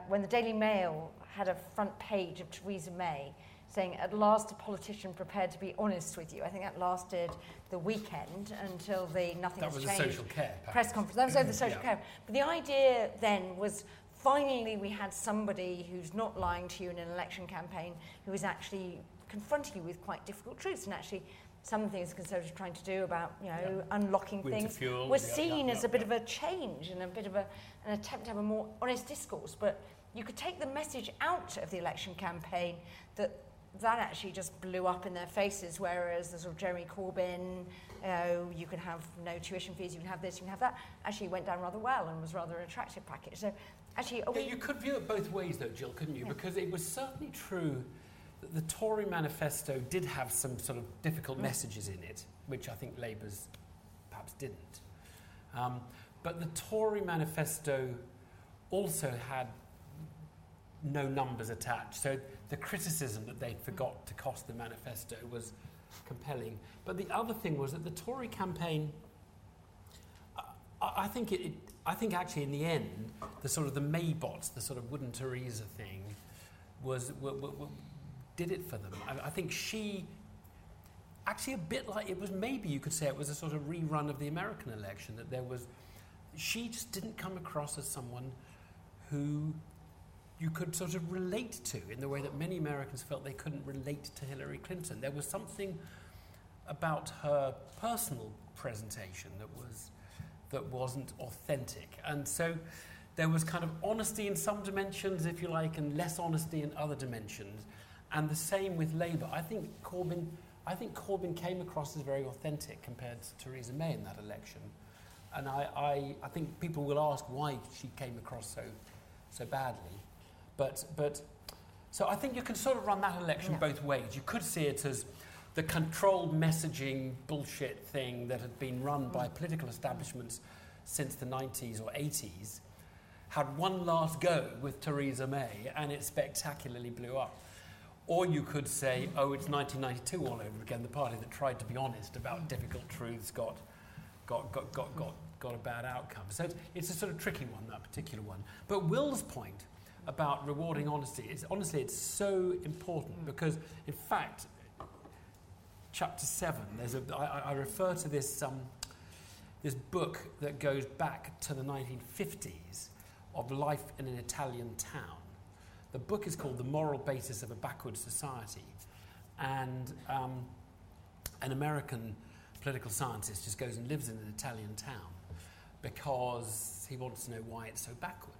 when the Daily Mail had a front page of Theresa May saying, at last a politician prepared to be honest with you. I think that lasted the weekend until the Nothing that Has Changed social care press conference. That was over the *clears throat* social yeah. care. But the idea then was finally we had somebody who's not lying to you in an election campaign who is actually confronting you with quite difficult truths and actually some of the things Conservatives are trying to do about you know yeah. unlocking Winter things fuel, were seen yeah, as a bit of a change and a bit of a, an attempt to have a more honest discourse. But you could take the message out of the election campaign that that actually just blew up in their faces, whereas the sort of Jeremy Corbyn, you know, you can have no tuition fees, you can have this, you can have that, actually went down rather well and was rather an attractive package. So Actually, yeah, you could view it both ways, though, Jill, couldn't you? Yeah. Because it was certainly true that the Tory manifesto did have some sort of difficult mm. messages in it, which I think Labour's perhaps didn't. Um, but the Tory manifesto also had no numbers attached. So the criticism that they'd forgot to cost the manifesto was compelling. But the other thing was that the Tory campaign, I, think it, it I think actually in the end, the sort of the Maybots, the sort of wooden Theresa thing, was did it for them. I, I, think she, actually a bit like it was maybe you could say it was a sort of rerun of the American election that there was, she just didn't come across as someone who you could sort of relate to in the way that many Americans felt they couldn't relate to Hillary Clinton. There was something about her personal presentation that was that wasn't authentic. And so there was kind of honesty in some dimensions, if you like, and less honesty in other dimensions. And the same with Labour. I think Corbyn, I think Corbyn came across as very authentic compared to Theresa May in that election. And I, I, I think people will ask why she came across so, so badly. But, but, so I think you can sort of run that election yeah. both ways. You could see it as the controlled messaging bullshit thing that had been run by mm. political establishments since the 90s or 80s had one last go with Theresa May and it spectacularly blew up. Or you could say, mm. oh, it's 1992 all over again, the party that tried to be honest about mm. difficult truths got, got, got, got, got, got a bad outcome. So it's, it's a sort of tricky one, that particular one. But Will's point about rewarding honesty is honestly, it's so important because, in fact, chapter 7, there's a, I, I refer to this, um, this book that goes back to the 1950s of life in an Italian town. The book is called The Moral Basis of a Backward Society. And um, an American political scientist just goes and lives in an Italian town because he wants to know why it's so backward.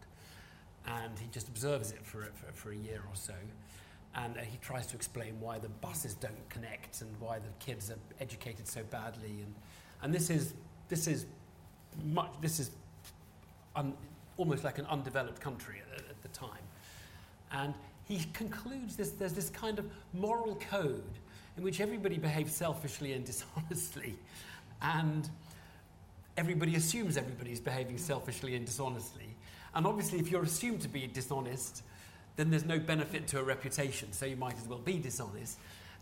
And he just observes it for, for, for a year or so. And uh, he tries to explain why the buses don't connect and why the kids are educated so badly. And and this is this is much this is un, almost like an undeveloped country at, at, the time. And he concludes this there's this kind of moral code in which everybody behaves selfishly and *laughs* dishonestly. And everybody assumes everybody's behaving selfishly and dishonestly. And obviously, if you're assumed to be dishonest, then there's no benefit to a reputation, so you might as well be dishonest.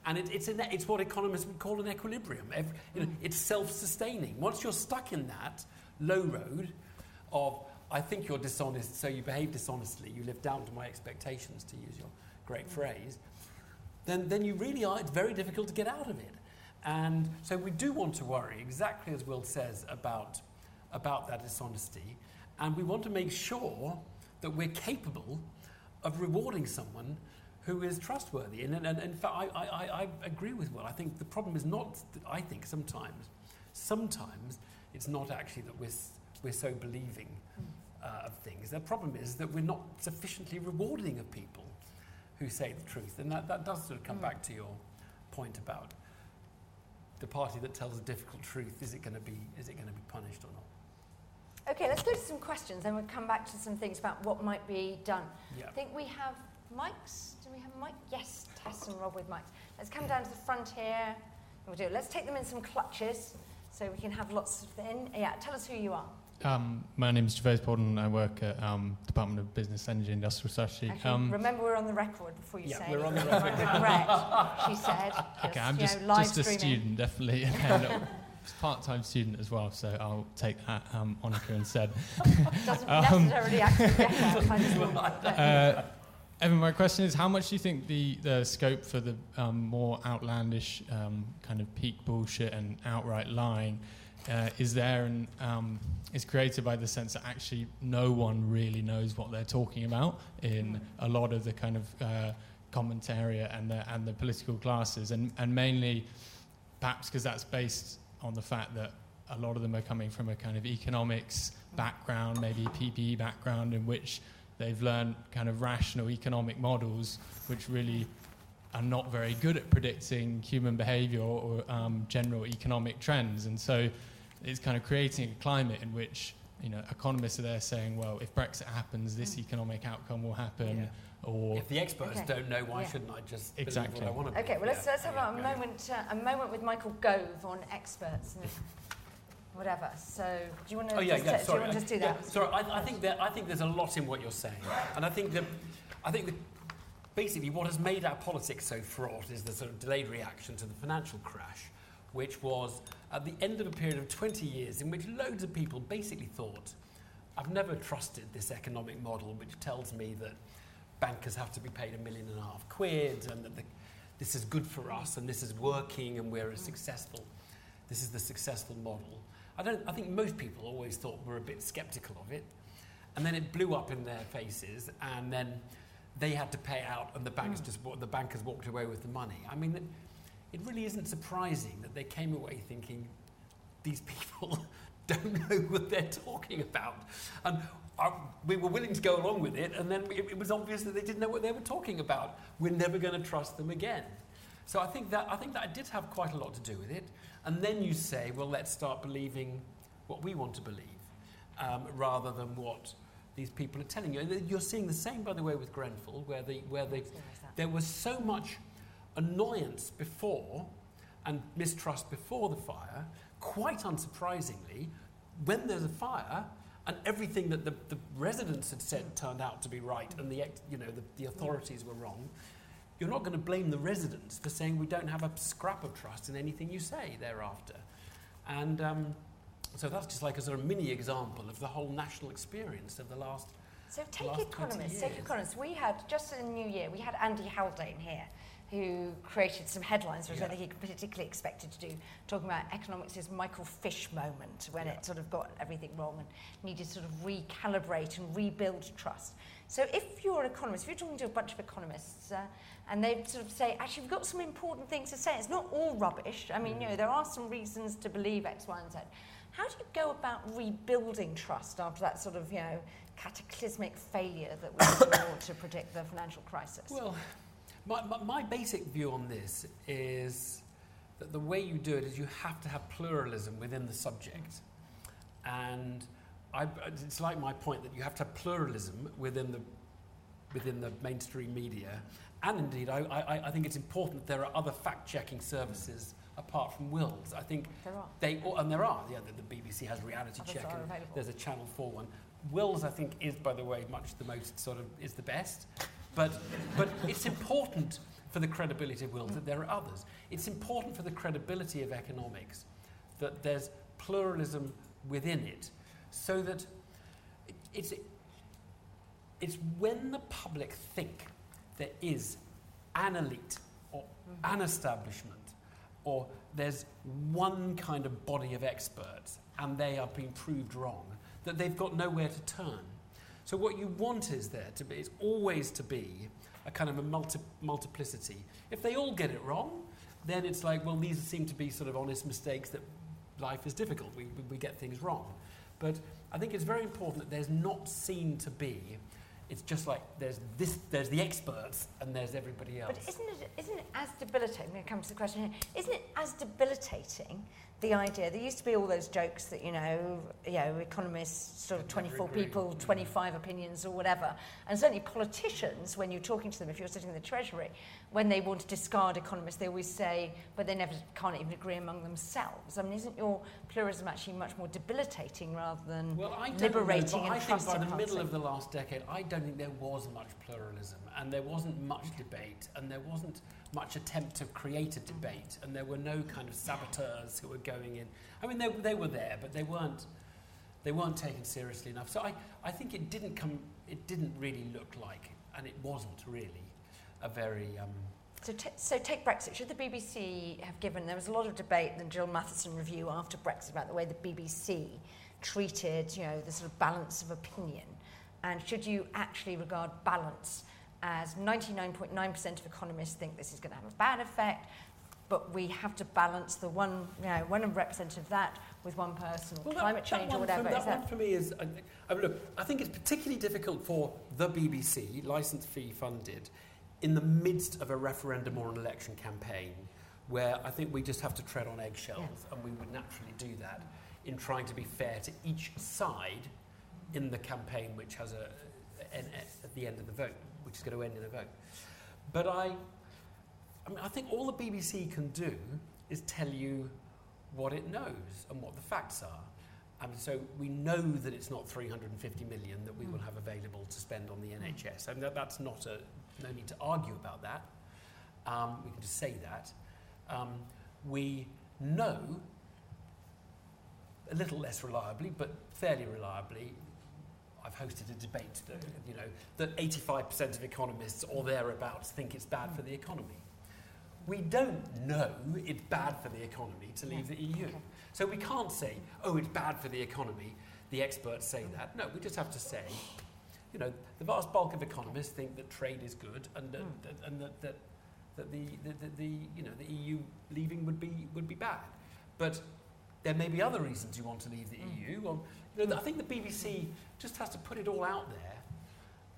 And it, it's, a, it's what economists would call an equilibrium. Every, you know, it's self sustaining. Once you're stuck in that low road of, I think you're dishonest, so you behave dishonestly, you live down to my expectations, to use your great phrase, then, then you really are, it's very difficult to get out of it. And so we do want to worry, exactly as Will says, about, about that dishonesty. And we want to make sure that we're capable of rewarding someone who is trustworthy. And, and, and in fact, I, I, I agree with Will. I think the problem is not, I think sometimes, sometimes it's not actually that we're, we're so believing uh, of things. The problem is that we're not sufficiently rewarding of people who say the truth. And that, that does sort of come mm. back to your point about the party that tells a difficult truth, is it going to be, is it going to be punished or not? Okay, let's go to some questions, then we'll come back to some things about what might be done. Yeah. I think we have mics. Do we have mic? Yes, Tess and Rob with mics. Let's come down to the front here. We'll do. It. Let's take them in some clutches so we can have lots of them. Yeah, tell us who you are. Um, my name is Gervase Borden. I work at um, Department of Business, Energy, Industrial Strategy. Actually, um, remember, we're on the record before you yeah, say. we're on the record. Regret, she said. *laughs* Okay, I'm just, know, just a student, definitely. *laughs* *laughs* part-time student as well, so I'll take that um, moniker instead. *laughs* Doesn't *laughs* um, necessarily actually *laughs* uh, Evan, my question is, how much do you think the, the scope for the um, more outlandish um, kind of peak bullshit and outright lying uh, is there? And um, is created by the sense that actually no one really knows what they're talking about in a lot of the kind of uh, commentary and the, and the political classes, and, and mainly perhaps because that's based on the fact that a lot of them are coming from a kind of economics background, maybe PPE background, in which they've learned kind of rational economic models, which really are not very good at predicting human behavior or, um, general economic trends. And so it's kind of creating a climate in which you know economists are there saying, well, if Brexit happens, this mm. economic outcome will happen. Yeah. Or if the experts okay. don't know, why yeah. shouldn't I just exactly what I want to Okay, well let's, let's have a moment uh, a moment with Michael Gove on experts. And whatever. So, do you want to? Oh yeah, yeah. Sorry, do you want to just do that? Yeah, sorry, I, I, think that I think there's a lot in what you're saying, and I think that I think that basically what has made our politics so fraught is the sort of delayed reaction to the financial crash, which was at the end of a period of 20 years in which loads of people basically thought, I've never trusted this economic model which tells me that bankers have to be paid a million and a half quid and that the, this is good for us and this is working and we're a successful, this is the successful model. I, don't, I think most people always thought we're a bit skeptical of it. And then it blew up in their faces and then they had to pay out and the banks mm. just the bankers walked away with the money. I mean, it really isn't surprising that they came away thinking these people *laughs* don't know what they're talking about. And uh, we were willing to go along with it, and then it, it was obvious that they didn't know what they were talking about. We're never going to trust them again. So I think that I think that did have quite a lot to do with it. And then you say, well, let's start believing what we want to believe, um, rather than what these people are telling you. And you're seeing the same, by the way, with Grenfell, where the where the, there was so much annoyance before and mistrust before the fire, quite unsurprisingly, when there's a fire and everything that the, the residents had said turned out to be right and the, you know, the, the authorities were wrong, you're not going to blame the residents for saying we don't have a scrap of trust in anything you say thereafter. And um, so that's just like a sort of mini example of the whole national experience of the last. So take economists, take economists. We had, just in the new year, we had Andy Haldane here who created some headlines, which yeah. I think he particularly expected to do, talking about economics' Michael Fish moment when yeah. it sort of got everything wrong and needed to sort of recalibrate and rebuild trust. So if you're an economist, if you're talking to a bunch of economists uh, and they sort of say, actually, we've got some important things to say, it's not all rubbish. I mean, mm. you know, there are some reasons to believe X, Y, and Z. How do you go about rebuilding trust after that sort of, you know, cataclysmic failure that we *coughs* saw to predict the financial crisis? Well, my, my, my basic view on this is that the way you do it is you have to have pluralism within the subject. And I, it's like my point that you have to have pluralism within the within the mainstream media. And indeed, I, I, I think it's important that there are other fact checking services apart from Wills. I think There are. they, and there are, yeah, the, the BBC has reality Others check and there's a Channel 4 one. Wills, I think, is, by the way, much the most sort of, is the best. But, but it's important for the credibility of Wills that there are others. It's important for the credibility of economics that there's pluralism within it so that it's, it's when the public think there is an elite or an establishment or there's one kind of body of experts and they are being proved wrong that they've got nowhere to turn. So what you want is there to be is always to be a kind of a multi- multiplicity. If they all get it wrong, then it's like, well, these seem to be sort of honest mistakes that life is difficult. We, we, we get things wrong. But I think it's very important that there's not seen to be, it's just like there's, this, there's the experts and there's everybody else. But isn't it, isn't it as debilitating, when it comes to the question here, isn't it as debilitating the idea, there used to be all those jokes that, you know, you know economists, sort of 24 people, mm. 25 opinions or whatever, and certainly politicians, when you're talking to them, if you're sitting in the Treasury, when they want to discard economists, they always say, but they never can't even agree among themselves. I mean, isn't your pluralism actually much more debilitating rather than Well, I liberating know, and I think by the middle of the last decade, I don't think there was much pluralism, and there wasn't much debate, and there wasn't much attempt to create a mm. debate, and there were no kind of saboteurs who were going in. I mean, they, they were there, but they weren't. They weren't taken seriously enough. So I, I think it didn't come. It didn't really look like, and it wasn't really, a very. Um, So, t- so take Brexit. Should the BBC have given? There was a lot of debate in the Jil Matheson review after Brexit about the way the BBC treated, you know, the sort of balance of opinion, and should you actually regard balance as 99.9% of economists think this is going to have a bad effect, but we have to balance the one, you know, one representative of that with one person, or Well, climate that change or whatever. For, Is that, that one for me is. I, I mean, look, I think it's particularly difficult for the BBC, license fee funded, in the midst of a referendum or an election campaign, where I think we just have to tread on eggshells, and we would naturally do that in trying to be fair to each side in the campaign, which has a an, at the end of the vote, which is going to end in a vote. But I, I mean, I think all the BBC can do is tell you what it knows and what the facts are. And so we know that it's not 350 million that we hmm. will have available to spend on the NHS. I mean, that, that's not a, no need to argue about that. Um, we can just say that. Um, we know, a little less reliably, but fairly reliably, I've hosted a debate that, you know, that 85% of economists or thereabouts think it's bad for the economy. We don't know it's bad for the economy to leave the EU. So we can't say, oh, it's bad for the economy. The experts say that. No, we just have to say, you know, the vast bulk of economists think that trade is good and that, Mm. that, and that, that, that the, the, the, the, you know, the EU leaving would be, would be bad. But there may be other reasons you want to leave the Mm. EU. Or, you know, I think the BBC just has to put it all out there.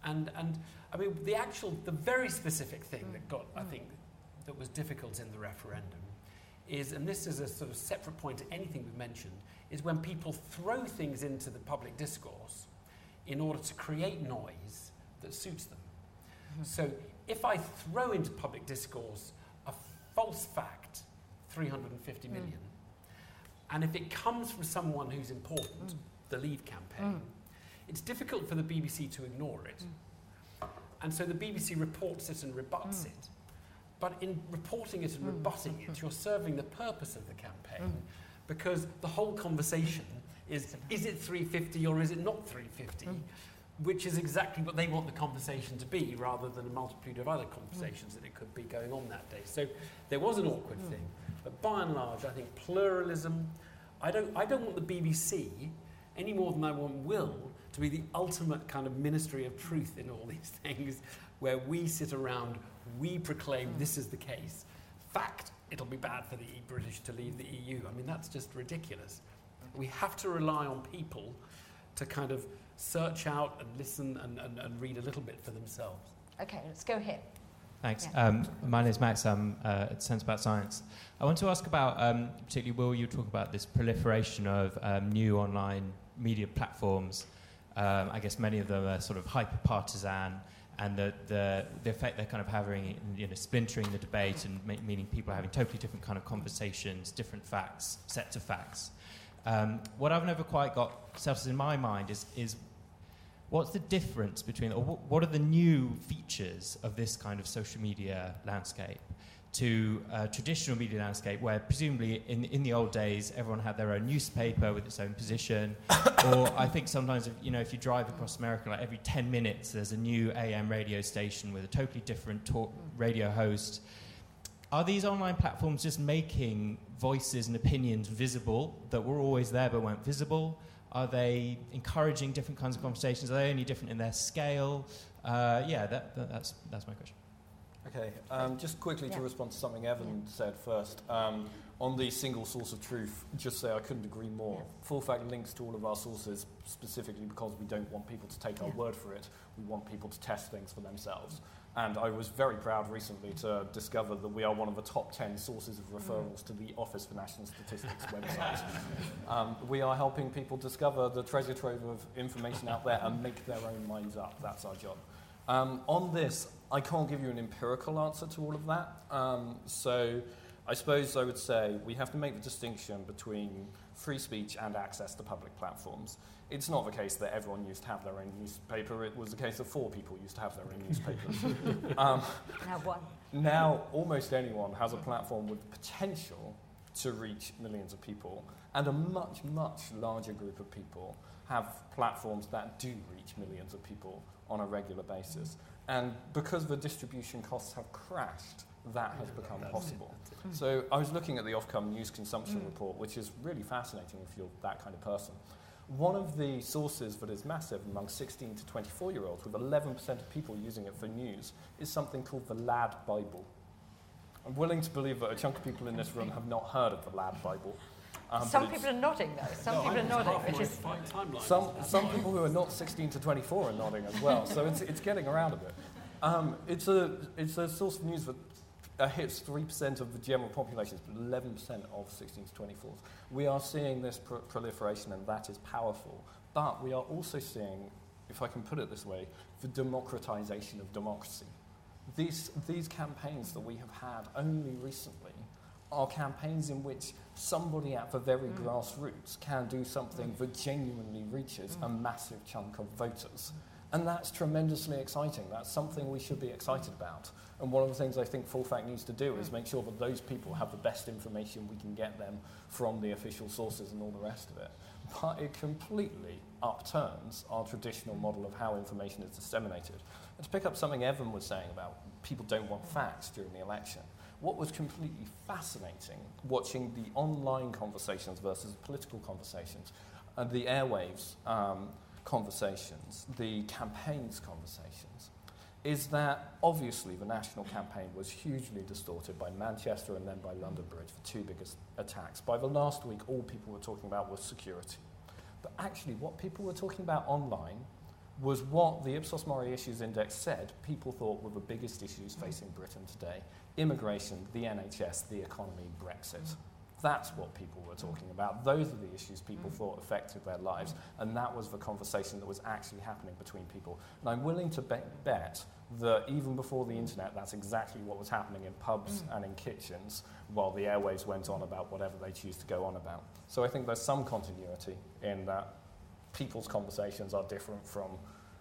And, and I mean, the actual, the very specific thing that got, I Mm. think, that was difficult in the referendum is, and this is a sort of separate point to anything we've mentioned, is when people throw things into the public discourse in order to create noise that suits them. So if I throw into public discourse a false fact, 350 million, Mm. and if it comes from someone who's important, Mm. the Leave campaign, Mm. it's difficult for the BBC to ignore it. And so the BBC reports it and rebuts it. But in reporting it and rebutting it, you're serving the purpose of the campaign because the whole conversation is is it 350 or is it not 350? Mm. Which is exactly what they want the conversation to be rather than a multitude of other conversations that it could be going on that day. So there was an awkward Mm. thing. But by and large, I think pluralism, I don't, I don't want the BBC any more than I want Will to be the ultimate kind of ministry of truth in all *laughs* these things, where we sit around, we proclaim Mm. this is the case. Fact, it'll be bad for the British to leave the EU. I mean, that's just ridiculous. We have to rely on people to kind of search out and listen and, and, and read a little bit for themselves. Okay, let's go here. Thanks. Yeah. Um, my name is Max. I'm uh, at Sense About Science. I want to ask about, um, particularly, Will, you talk about this proliferation of um, new online media platforms. Um, I guess many of them are sort of hyper partisan and the, the, the effect they're kind of having, in, you know, splintering the debate and ma- meaning people are having totally different kind of conversations, different facts, sets of facts. Um, what I've never quite got settled in my mind is, is what's the difference between, or wh- what are the new features of this kind of social media landscape? to a traditional media landscape where presumably in, in the old days everyone had their own newspaper with its own position *coughs* or I think sometimes if, you know if you drive across America like every 10 minutes there's a new AM radio station with a totally different talk radio host are these online platforms just making voices and opinions visible that were always there but weren't visible are they encouraging different kinds of conversations are they only different in their scale uh, yeah that, that, that's, that's my question Okay, um, just quickly Yeah. to respond to something Evan said first. Um, on the single source of truth, just say I couldn't agree more. Yeah. Full fact links to all of our sources specifically because we don't want people to take our word for it. We want people to test things for themselves. And I was very proud recently to discover that we are one of the top 10 sources of referrals to the Office for National Statistics *laughs* website. Um, we are helping people discover the treasure trove of information out there and make their own minds up. That's our job. Um, on this, I can't give you an empirical answer to all of that. Um, so I suppose I would say we have to make the distinction between free speech and access to public platforms. It's not the case that everyone used to have their own newspaper. It was the case that four people used to have their own newspapers. *laughs* um, Now one. now, almost anyone has a platform with the potential to reach millions of people, and a much, much larger group of people have platforms that do reach millions of people on a regular basis. And because the distribution costs have crashed, that has become possible. So I was looking at the Ofcom News Consumption Mm. Report, which is really fascinating if you're that kind of person. One of the sources that is massive among 16 to 24 year olds, with 11% of people using it for news, is something called the Lad Bible. I'm willing to believe that a chunk of people in this room have not heard of the Lad Bible. um, Some people are nodding though. Some No, people I are nodding, which is some, some people who are not 16 to 24 are nodding as well, so it's, it's getting around a bit. Um, it's, a, it's a source of news that uh, hits 3% of the general population, but 11% of 16 to 24s. We are seeing this pr- proliferation, and that is powerful. But we are also seeing, if I can put it this way, the democratization of democracy. These, these campaigns that we have had only recently are campaigns in which somebody at the very Mm. grassroots can do something that genuinely reaches a Mm. massive chunk of voters. And that's tremendously exciting. That's something we should be excited about. And one of the things I think Full Fact needs to do is Mm. make sure that those people have the best information we can get them from the official sources and all the rest of it. But it completely upturns our traditional model of how information is disseminated. And to pick up something Evan was saying about people don't want facts during the election, what was completely fascinating watching the online conversations versus political conversations, and the airwaves um, conversations, the campaigns conversations, is that obviously the national campaign was hugely distorted by Manchester and then by London Bridge, the two biggest attacks. By the last week, all people were talking about was security. But actually, what people were talking about online was what the Ipsos Mori Issues Index said people thought were the biggest issues facing Britain today immigration, the NHS, the economy, Brexit. That's what people were talking about. Those are the issues people mm. thought affected their lives. And that was the conversation that was actually happening between people. And I'm willing to bet, bet that even before the internet, that's exactly what was happening in pubs mm. and in kitchens while the airwaves went on about whatever they choose to go on about. So I think there's some continuity in that people's conversations are different from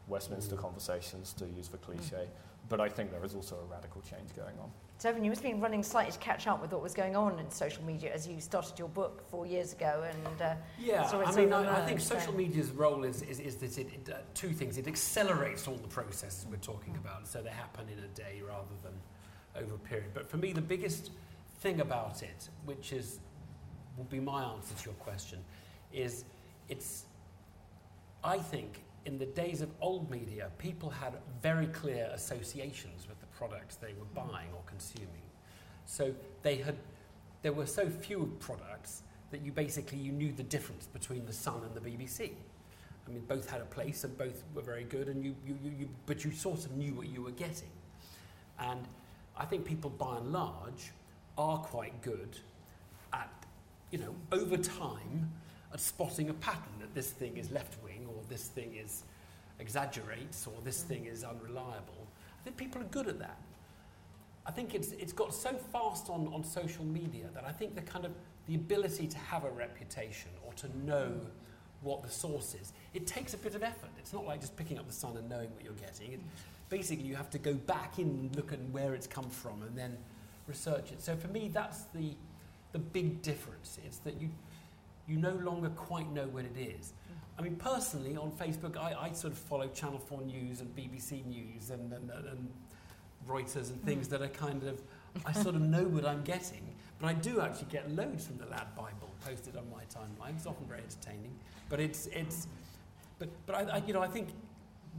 Westminster conversations, to use the mm. cliche. But I think there is also a radical change going on. So, you must have been running slightly to catch up with what was going on in social media as you started your book four years ago. And uh, Yeah, I mean, I, I think social so- media's role is, is, is that it, it uh, two things. It accelerates all the processes we're talking about, so they happen in a day rather than over a period. But for me, the biggest thing about it, which is will be my answer to your question, is it's. I think in the days of old media, people had very clear associations with products they were buying or consuming. So they had, there were so few products that you basically you knew the difference between the Sun and the BBC. I mean, both had a place and both were very good, and you, you, you, you but you sort of knew what you were getting. And I think people, by and large, are quite good at, you know, over time, at spotting a pattern that this thing is left wing or this thing is exaggerates or this thing is unreliable. Think people are good at that. I think it's, it's got so fast on, on social media that I think the kind of the ability to have a reputation or to know what the source is, it takes a bit of effort. It's not like just picking up the sun and knowing what you're getting. It, basically, you have to go back in and look at where it's come from and then research it. So for me, that's the, the big difference. It's that you, you no longer quite know what it is. I mean, personally, on Facebook, I, I sort of follow Channel 4 News and BBC News and, and, and Reuters and things mm. that are kind of, I sort of *laughs* know what I'm getting. But I do actually get loads from the Lad Bible posted on my timeline. It's often very entertaining. But it's, it's but, but I, I, you know, I think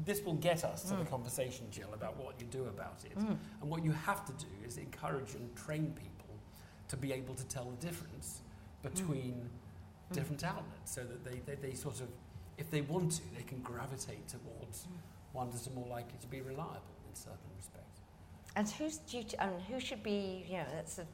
this will get us to the mm. conversation, Jill, about what you do about it. Mm. And what you have to do is encourage and train people to be able to tell the difference mm. between different outlets so that they, they, they sort of, if they want to, they can gravitate towards ones that are more likely to be reliable in certain respects. And whose duty, I mean, who should be, you know, that's a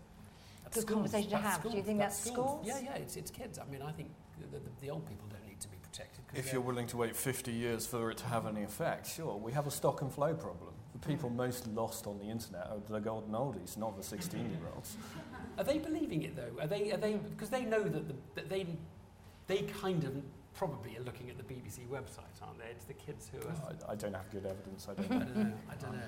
That's Good conversation to That's have. Do you think that's schools? Yeah, yeah, it's, it's kids. I mean, I think the, the, the old people don't need to be protected. If you're willing to wait 50 years for it to have any effect, sure. We have a stock and flow problem. The people mm. most lost on the internet are the golden oldies, not the 16 year olds. Are they believing it though? Are they? Are they? Because they know that, the, that they, they kind of probably are looking at the BBC website, aren't they? It's the kids who are. I, I don't have good evidence, I I don't don't know. I don't know.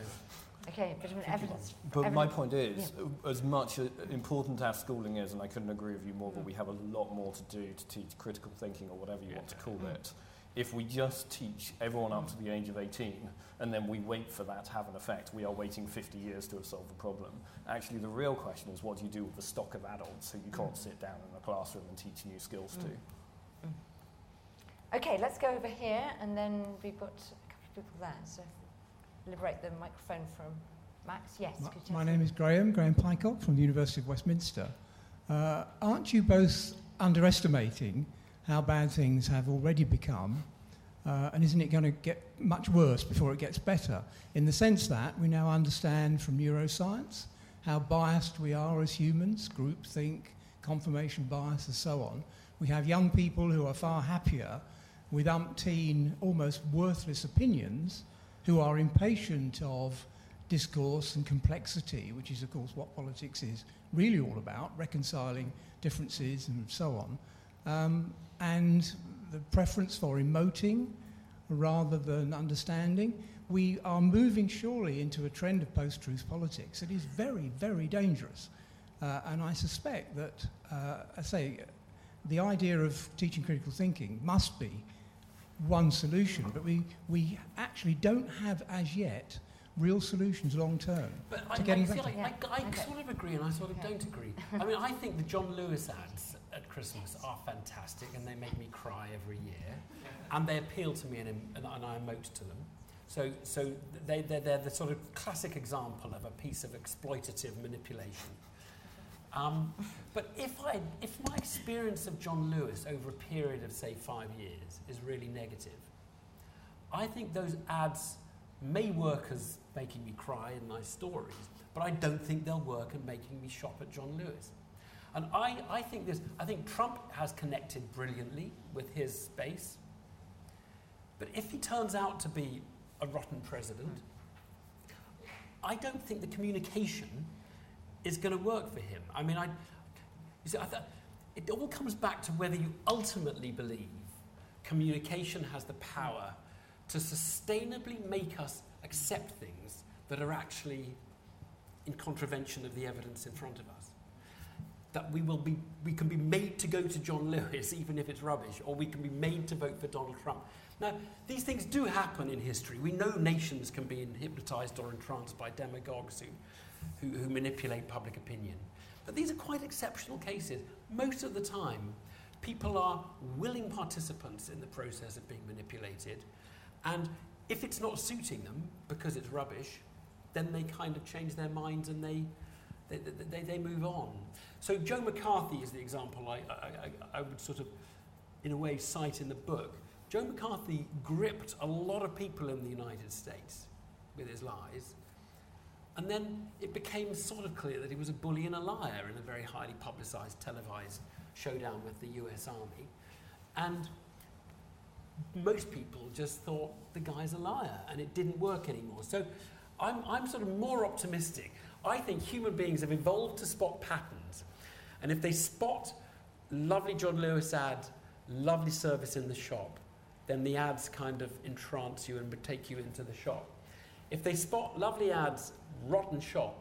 okay, but I mean, evidence. But my point is, as much uh, important as schooling is, and I couldn't agree with you more, but we have a lot more to do to teach critical thinking or whatever you want to call it. If we just teach everyone up to the age of 18 and then we wait for that to have an effect, we are waiting 50 years to have solved the problem. Actually, the real question is what do you do with the stock of adults who you can't sit down in a classroom and teach new skills to? Okay, let's go over here, and then we've got a couple of people there. So liberate the microphone from Max. Yes. My, could you my name is Graham, Graham Pycock from the University of Westminster. Uh, aren't you both underestimating how bad things have already become? Uh, and isn't it going to get much worse before it gets better? In the sense that we now understand from neuroscience how biased we are as humans, groupthink, confirmation bias, and so on. We have young people who are far happier with umpteen, almost worthless opinions who are impatient of discourse and complexity, which is, of course, what politics is really all about, reconciling differences and so on, um, and the preference for emoting rather than understanding. We are moving surely into a trend of post truth politics. It is very, very dangerous. Uh, and I suspect that, uh, I say, the idea of teaching critical thinking must be one solution, but we, we actually don't have as yet real solutions long term. But To I, getting I feel better. like I, I Okay. sort of agree and I sort of Okay. don't agree. I mean, I think the John Lewis ads at Christmas are fantastic and they make me cry every year. And they appeal to me and, and, and I emote to them. So, so they, they're, they're the sort of classic example of a piece of exploitative manipulation. Um, but if, I, if my experience of John Lewis over a period of, say, five years is really negative, I think those ads may work as making me cry in nice stories, but I don't think they'll work in making me shop at John Lewis. And I, I think this, I think Trump has connected brilliantly with his base. But if he turns out to be a rotten president, I don't think the communication is going to work for him. I mean, I, see, I it all comes back to whether you ultimately believe communication has the power to sustainably make us accept things that are actually in contravention of the evidence in front of us. That we will be, we can be made to go to John Lewis *laughs* even if it's rubbish, or we can be made to vote for Donald Trump. Now, these things do happen in history. We know nations can be hypnotized or entranced by demagogues who, who, who manipulate public opinion. But these are quite exceptional cases. Most of the time, people are willing participants in the process of being manipulated. And if it's not suiting them because it's rubbish, then they kind of change their minds and they, they, they, they move on. So Joe McCarthy is the example I, I, I, I would sort of, in a way, cite in the book. Joe McCarthy gripped a lot of people in the United States with his lies. And then it became sort of clear that he was a bully and a liar in a very highly publicized, televised showdown with the US Army. And most people just thought the guy's a liar and it didn't work anymore. So I'm, I'm sort of more optimistic. I think human beings have evolved to spot patterns. And if they spot lovely John Lewis ad, lovely service in the shop, then the ads kind of entrance you and take you into the shop. If they spot lovely ads, rotten shop,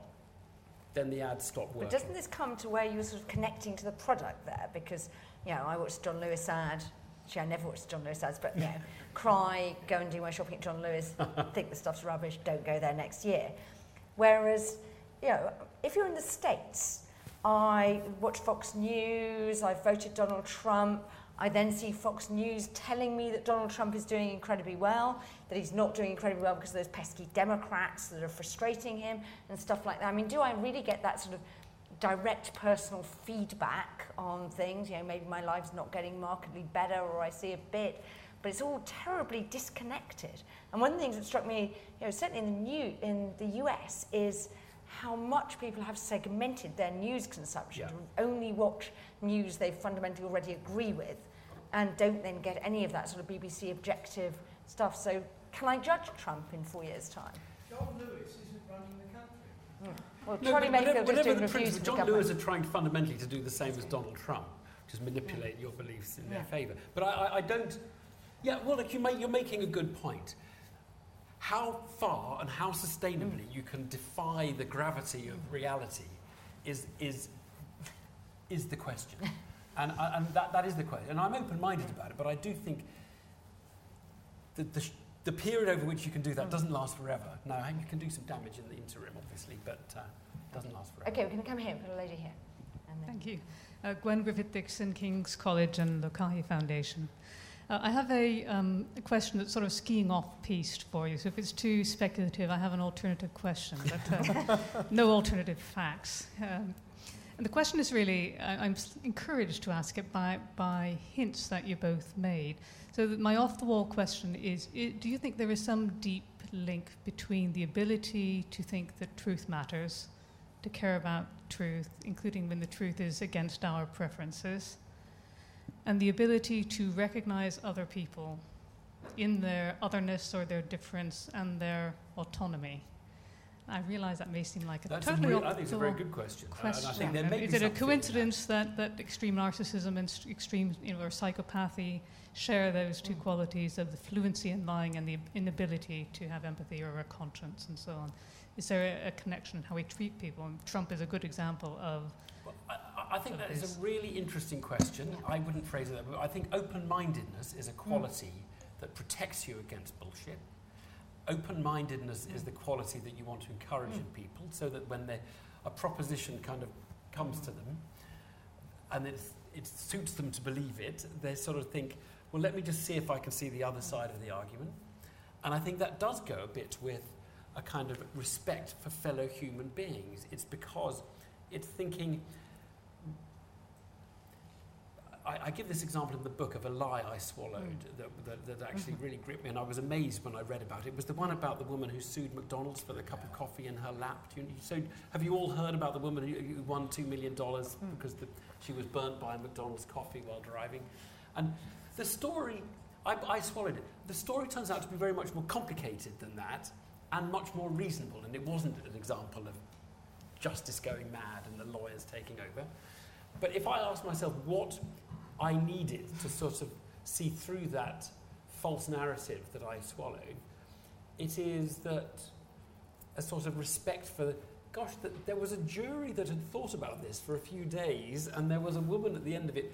then the ads stop working. But doesn't this come to where you're sort of connecting to the product there? Because, you know, I watched John Lewis ad. Actually, I never watched John Lewis ads, but, you know, *laughs* cry, go and do my shopping at John Lewis, think the stuff's rubbish, don't go there next year. Whereas, you know, if you're in the States, I watch Fox News, I voted Donald Trump, I then see Fox News telling me that Donald Trump is doing incredibly well, that he's not doing incredibly well because of those pesky Democrats that are frustrating him and stuff like that. I mean, do I really get that sort of direct personal feedback on things? You know, maybe my life's not getting markedly better or I see a bit, but it's all terribly disconnected. And one of the things that struck me, you know, certainly in the, new, in the US, is how much people have segmented their news consumption Yeah. to only watch news they fundamentally already agree with and don't then get any of that sort of BBC objective stuff. So can I judge Trump in four years' time? John Lewis isn't running the country. Hmm. Well, No, Charlie but Mayfield whatever, is whatever doing the reviews principle, for the John government. Lewis are trying fundamentally to do the same as Donald Trump, just manipulate your beliefs in their favour. But I, I, I don't. Yeah, well, look, you make, you're making a good point. How far and how sustainably hmm. you can defy the gravity of reality is is is the question, *laughs* and uh, and that, that is the question. And I'm open-minded about it, but I do think that the, the period over which you can do that doesn't last forever. Now, you can do some damage in the interim, obviously, but uh, doesn't last forever. Okay, we're going to come here. We've got a lady here. Thank you. Uh, Gwen Griffith Dickson, King's College and Lokahi Foundation. Uh, I have a, um, a question that's sort of skiing off piste for you. So if it's too speculative, I have an alternative question, but uh, *laughs* no alternative facts. Um, and the question is really, I, I'm encouraged to ask it by, by hints that you both made. So my off the wall question is do you think there is some deep link between the ability to think that truth matters, to care about truth, including when the truth is against our preferences, and the ability to recognize other people in their otherness or their difference and their autonomy. I realize that may seem like a That's a totally real, I think it's a very good question. Uh, question. And I think there may be is it a coincidence that, that extreme narcissism and st- extreme you know, or psychopathy share those two Mm. qualities of the fluency in lying and the inability to have empathy or a conscience and so on? Is there a, a connection in how we treat people? And Trump is a good example of Well, I, I- think that is a really interesting question. I wouldn't phrase it that way. I think open-mindedness is a quality that protects you against bullshit. Open-mindedness is the quality that you want to encourage in Mm. people so that when they, a proposition kind of comes to them and it's, it suits them to believe it, they sort of think, well, let me just see if I can see the other side of the argument. And I think that does go a bit with a kind of respect for fellow human beings. It's because it's thinking. I, I give this example in the book of a lie I swallowed mm. that, that, that *laughs* actually really gripped me, and I was amazed when I read about it. It was the one about the woman who sued McDonald's for the cup of coffee in her lap. You, so, have you all heard about the woman who, who won $2 million mm. because the, she was burnt by a McDonald's coffee while driving? And the story, I, I swallowed it. The story turns out to be very much more complicated than that and much more reasonable, and it wasn't an example of justice going mad and the lawyers taking over. But if I ask myself what I needed to sort of see through that false narrative that I swallowed, it is that a sort of respect for, gosh, that there was a jury that had thought about this for a few days, and there was a woman at the end of it.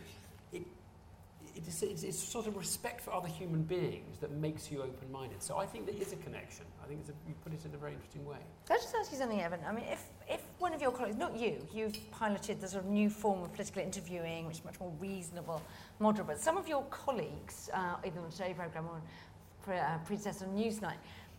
It, is, it's, it's sort of respect for other human beings that makes you open-minded. So I think there is a connection. I think a, you put it in a very interesting way. Can I just ask you something, Evan? I mean, if, if one of your colleagues, not you, you've piloted the sort of new form of political interviewing, which is much more reasonable, moderate, but some of your colleagues, uh, either on the Today programme or on pre- uh, on Newsnight,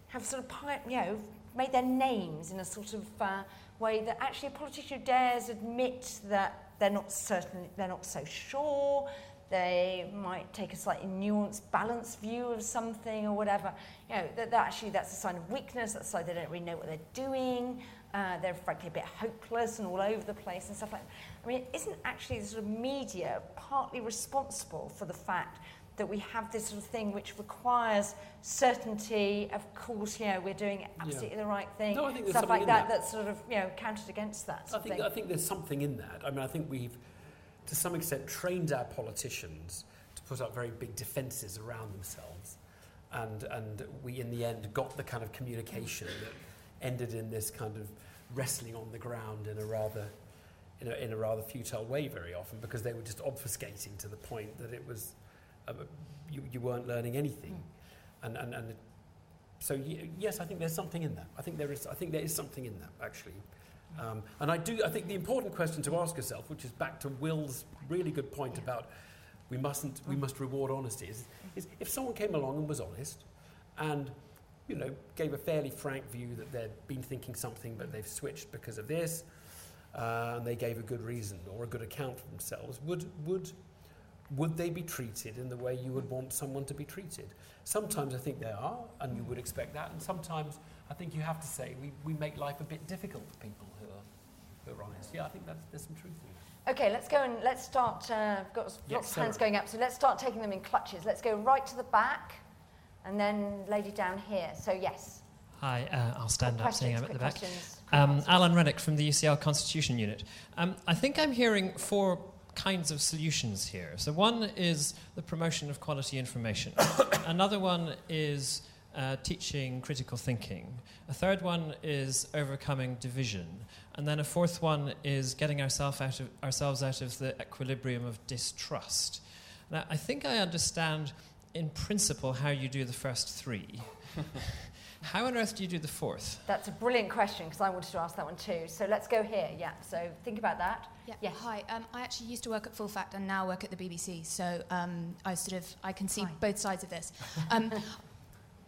have sort of, you know, made their names in a sort of uh, way that actually a politician dares admit that they're not certain, they're not so sure, they might take a slightly nuanced, balanced view of something or whatever. You know, that, that actually that's a sign of weakness. That's sign they don't really know what they're doing. Uh, they're frankly a bit hopeless and all over the place and stuff like that. I mean, isn't actually the sort of media partly responsible for the fact that we have this sort of thing which requires certainty. Of course, you know, we're doing absolutely the right thing. No, I think there's Stuff something like in that, that. that's sort of, you know, counted against that I think. I think there's something in that. I mean, I think we've, to some extent, trained our politicians to put up very big defences around themselves. And, and we, in the end, got the kind of communication that ended in this kind of wrestling on the ground in a rather, in a, in a rather futile way very often because they were just obfuscating to the point that it was, uh, you, you weren't learning anything. And, and, and so, yes, I think there's something in that. I think there is, I think there is something in that, actually. Um, and I do. I think the important question to ask yourself, which is back to Will's really good point about we mustn't, we must reward honesty, is, is if someone came along and was honest, and you know gave a fairly frank view that they'd been thinking something but they've switched because of this, uh, and they gave a good reason or a good account for themselves, would would would they be treated in the way you would want someone to be treated? Sometimes I think they are, and you would expect that, and sometimes I think you have to say we, we make life a bit difficult for people who are, who. Yeah, I think that's, there's some truth in that. Okay, let's go and let's start. Uh, I've got Yes, lots of hands going up, so let's start taking them in clutches. Let's go right to the back, and then lady down here. So yes, Hi, uh, I'll stand quick up seeing I'm questions, at the back. Um. Alan Renwick from the UCL Constitution Unit. Um, I think I'm hearing four kinds of solutions here. So, one is the promotion of quality information, *coughs* another one is uh, teaching critical thinking, a third one is overcoming division, and then a fourth one is getting ourself out of, ourselves out of the equilibrium of distrust. Now, I think I understand in principle how you do the first three. *laughs* how on earth do you do the fourth? That's a brilliant question because I wanted to ask that one too. So let's go here. Yeah. So think about that. Yeah. Yes. Hi. Um, I actually used to work at Full Fact and now work at the BBC, so um, I sort of I can see Hi. both sides of this. *laughs* Um,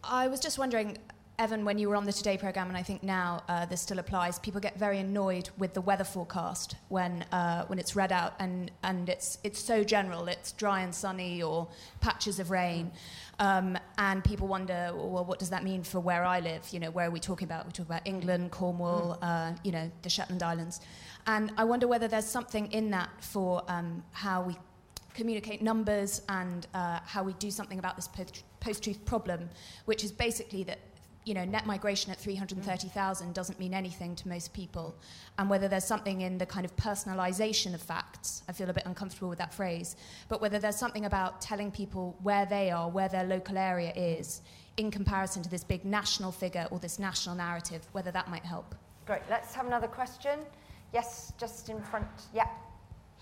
I was just wondering, Evan, when you were on the Today programme, and I think now uh, this still applies. People get very annoyed with the weather forecast when uh, when it's read out, and and it's it's so general. It's dry and sunny or patches of rain. Um, and people wonder, well, what does that mean for where I live? You know, where are we talking about? We talk about England, Cornwall, uh, you know, the Shetland Islands. And I wonder whether there's something in that for um, how we communicate numbers and uh, how we do something about this post- post-truth problem, which is basically that you know net migration at 330,000 doesn't mean anything to most people, and whether there's something in the kind of personalisation of facts. I feel a bit uncomfortable with that phrase, but whether there's something about telling people where they are, where their local area is, in comparison to this big national figure or this national narrative, whether that might help. Great. Let's have another question. Yes, just in front. Yeah.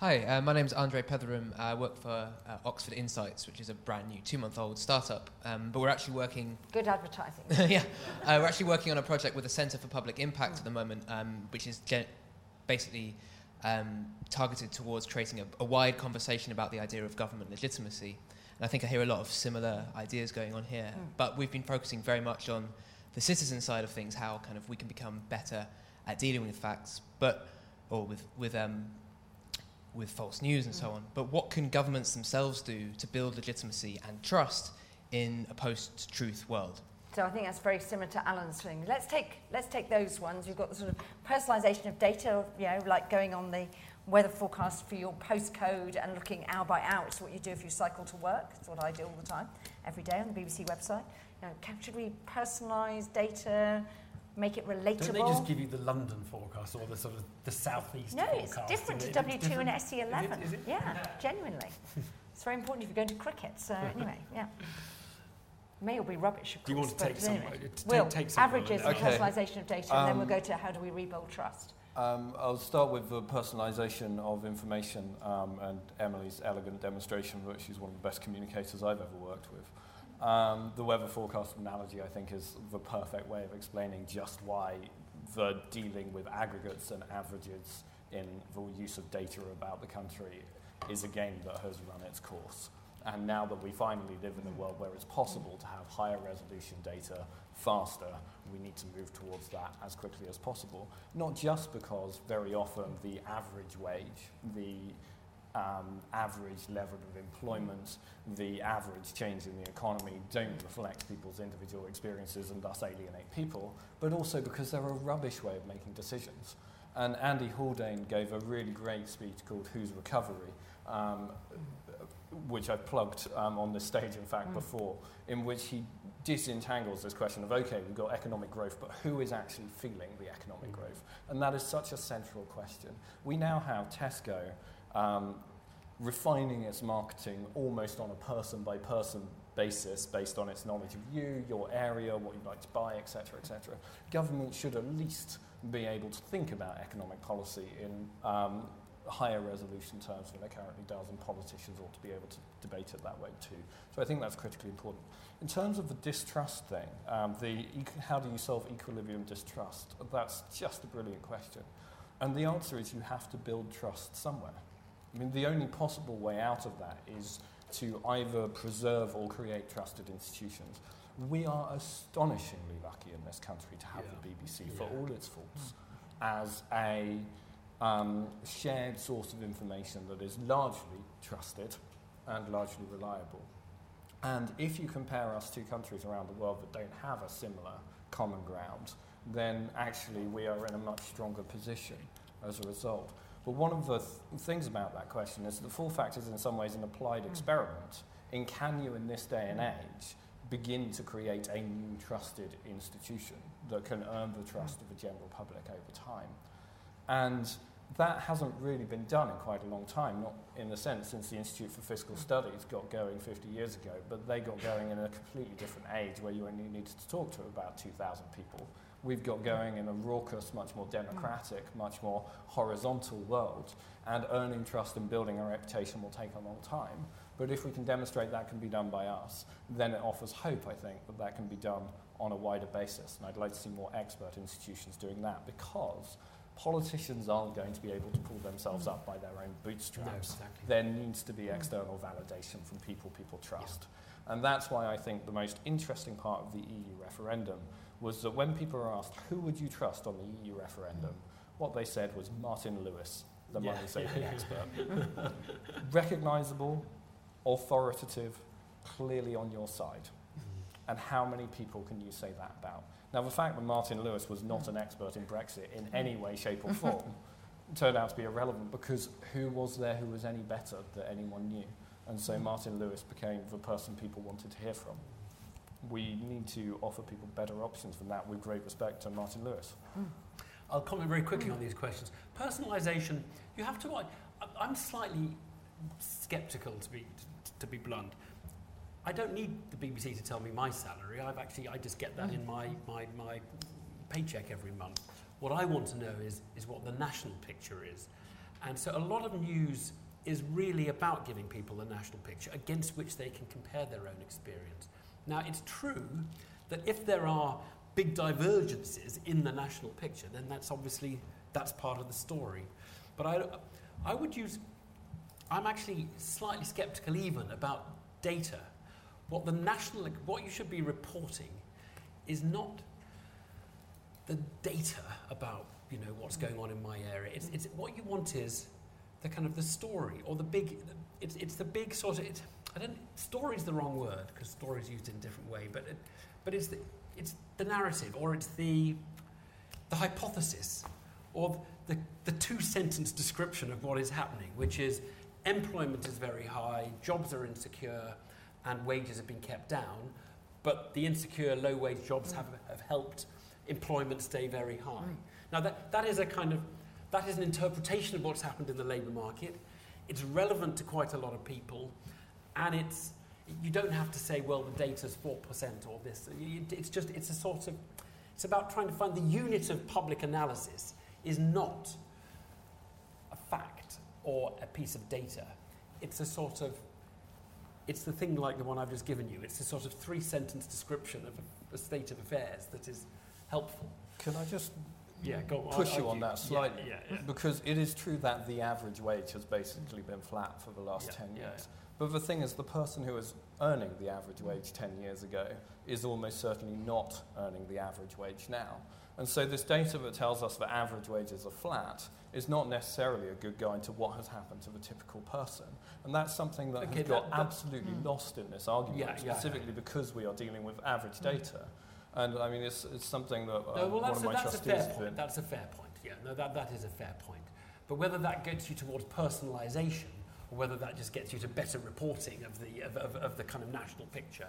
Hi, uh, my name's Andre Petheram. I work for uh, Oxford Insights, which is a brand new two-month-old startup. Um, but we're actually working, *laughs* Good advertising. *laughs* yeah, uh, we're actually working on a project with the Centre for Public Impact at the moment, um, which is gen- basically um, targeted towards creating a, a wide conversation about the idea of government legitimacy. And I think I hear a lot of similar ideas going on here. Mm. But we've been focusing very much on the citizen side of things, how kind of we can become better at dealing with facts, but or with with um, with false news and so Mm. on. But what can governments themselves do to build legitimacy and trust in a post-truth world? So I think that's very similar to Alan's thing. Let's take let's take those ones. You've got the sort of personalisation of data, you know, like going on the weather forecast for your postcode and looking hour by hour. It's what you do if you cycle to work. It's what I do all the time, every day on the BBC website. You know, should we personalise data, make it relatable? Don't they just give you the London forecast or the sort of the southeast no, forecast? it's different to W2 and SE11. Is it- is it? Yeah, genuinely. *laughs* it's very important if you're going to cricket. So *laughs* anyway, yeah. May all be rubbish, of course. Do you want to but take some? anyway. to Will, take some averages and Okay. personalisation of data, and then we'll Um, go to how do we rebuild trust. Um, I'll start with the personalisation of information um, and Emily's elegant demonstration that she's one of the best communicators I've ever worked with. Um, the weather forecast analogy, I think, is the perfect way of explaining just why the dealing with aggregates and averages in the use of data about the country is a game that has run its course. And now that we finally live in a world where it's possible to have higher resolution data faster, we need to move towards that as quickly as possible. Not just because very often the average wage, the um, average level of employment, the average change in the economy don't reflect people's individual experiences and thus alienate people, but also because they're a rubbish way of making decisions. And Andy Haldane gave a really great speech called Whose Recovery, um, which I've plugged um, on this stage, in fact, Mm. before, in which he disentangles this question of okay, we've got economic growth, but who is actually feeling the economic Mm. growth? And that is such a central question. We now have Tesco um, refining its marketing almost on a person by person basis based on its knowledge of you, your area, what you'd like to buy, etc., etc. Government should at least be able to think about economic policy in um, higher resolution terms than it currently does, and politicians ought to be able to debate it that way too. So I think that's critically important. In terms of the distrust thing, um, the how do you solve equilibrium distrust? That's just a brilliant question. And the answer is you have to build trust somewhere. I mean, the only possible way out of that is to either preserve or create trusted institutions. We are astonishingly lucky in this country to have the BBC, for all its faults, as a um, shared source of information that is largely trusted and largely reliable. And if you compare us to countries around the world that don't have a similar common ground, then actually we are in a much stronger position as a result. But one of the th- things about that question is that full fact is in some ways an applied mm. experiment in can you in this day and age begin to create a new trusted institution that can earn the trust mm. of the general public over time. And that hasn't really been done in quite a long time, not in the sense since the Institute for Fiscal mm. Studies got going 50 years ago, but they got going in a completely different age where you only needed to talk to about 2,000 people. We've got going in a raucous, much more democratic, mm. much more horizontal world, and earning trust and building a reputation will take a long time. But if we can demonstrate that can be done by us, then it offers hope, I think, that that can be done on a wider basis. And I'd like to see more expert institutions doing that because politicians aren't going to be able to pull themselves up by their own No, bootstraps. exactly. There needs to be mm. external validation from people people trust. And that's why I think the most interesting part of the EU referendum was that when people were asked, who would you trust on the EU referendum, what they said was Martin Lewis, the Yeah, money saving *laughs* expert. Recognizable, authoritative, clearly on your side. Mm-hmm. And how many people can you say that about? Now, the fact that Martin Lewis was not an expert in Brexit in mm. any way, shape, or form *laughs* turned out to be irrelevant because who was there who was any better that anyone knew? And so mm. Martin Lewis became the person people wanted to hear from. We need to offer people better options than that with great respect to Martin Lewis. Hmm. I'll comment very quickly on these questions. Personalisation, you have to. I, I'm slightly sceptical to be to be blunt. I don't need the BBC to tell me my salary. I've actually I just get that in my, my, my paycheck every month. What I want to know is is what the national picture is, and so a lot of news is really about giving people the national picture against which they can compare their own experience. Now it's true that if there are big divergences in the national picture, then that's obviously that's part of the story. But I, I would use. I'm actually slightly sceptical even about data. What the national, what you should be reporting, is not the data about you know what's going on in my area. It's, it's what you want is the kind of the story or the big. It's, it's the big sort of. It's, I don't. Story is the wrong word because story is used in a different way. But it, but it's the it's the narrative or it's the the hypothesis or the, the two sentence description of what is happening, which is employment is very high, jobs are insecure, and wages have been kept down, but the insecure low wage jobs have, have helped employment stay very high. Now, that, that is a kind of that is an interpretation of what's happened in the labour market. It's relevant to quite a lot of people, and it's you don't have to say, well, the data's four percent or this. It's just it's a sort of it's about trying to find the unit of public analysis is not a fact or a piece of data. It's a sort of it's the thing like the one I've just given you. It's a sort of three sentence description of a, a state of affairs that is helpful. Can I just Yeah, go push you I- on that slightly? Yeah, yeah. Because it is true that the average wage has basically been flat for the last Yeah, 10 yeah, years. But the thing is, the person who was earning the average wage 10 years ago is almost certainly not earning the average wage now. And so, this data that tells us that average wages are flat is not necessarily a good guide to what has happened to the typical person. And that's something that Okay, has got that- absolutely Mm. lost in this argument, Yeah, yeah, specifically because we are dealing with average data. And I mean, it's, it's something that uh, No, well, one that's, of a, my that's a trustees fair point. That's a fair point. Yeah, no, that, that is a fair point. But whether that gets you towards personalisation or whether that just gets you to better reporting of the, of, of, of the kind of national picture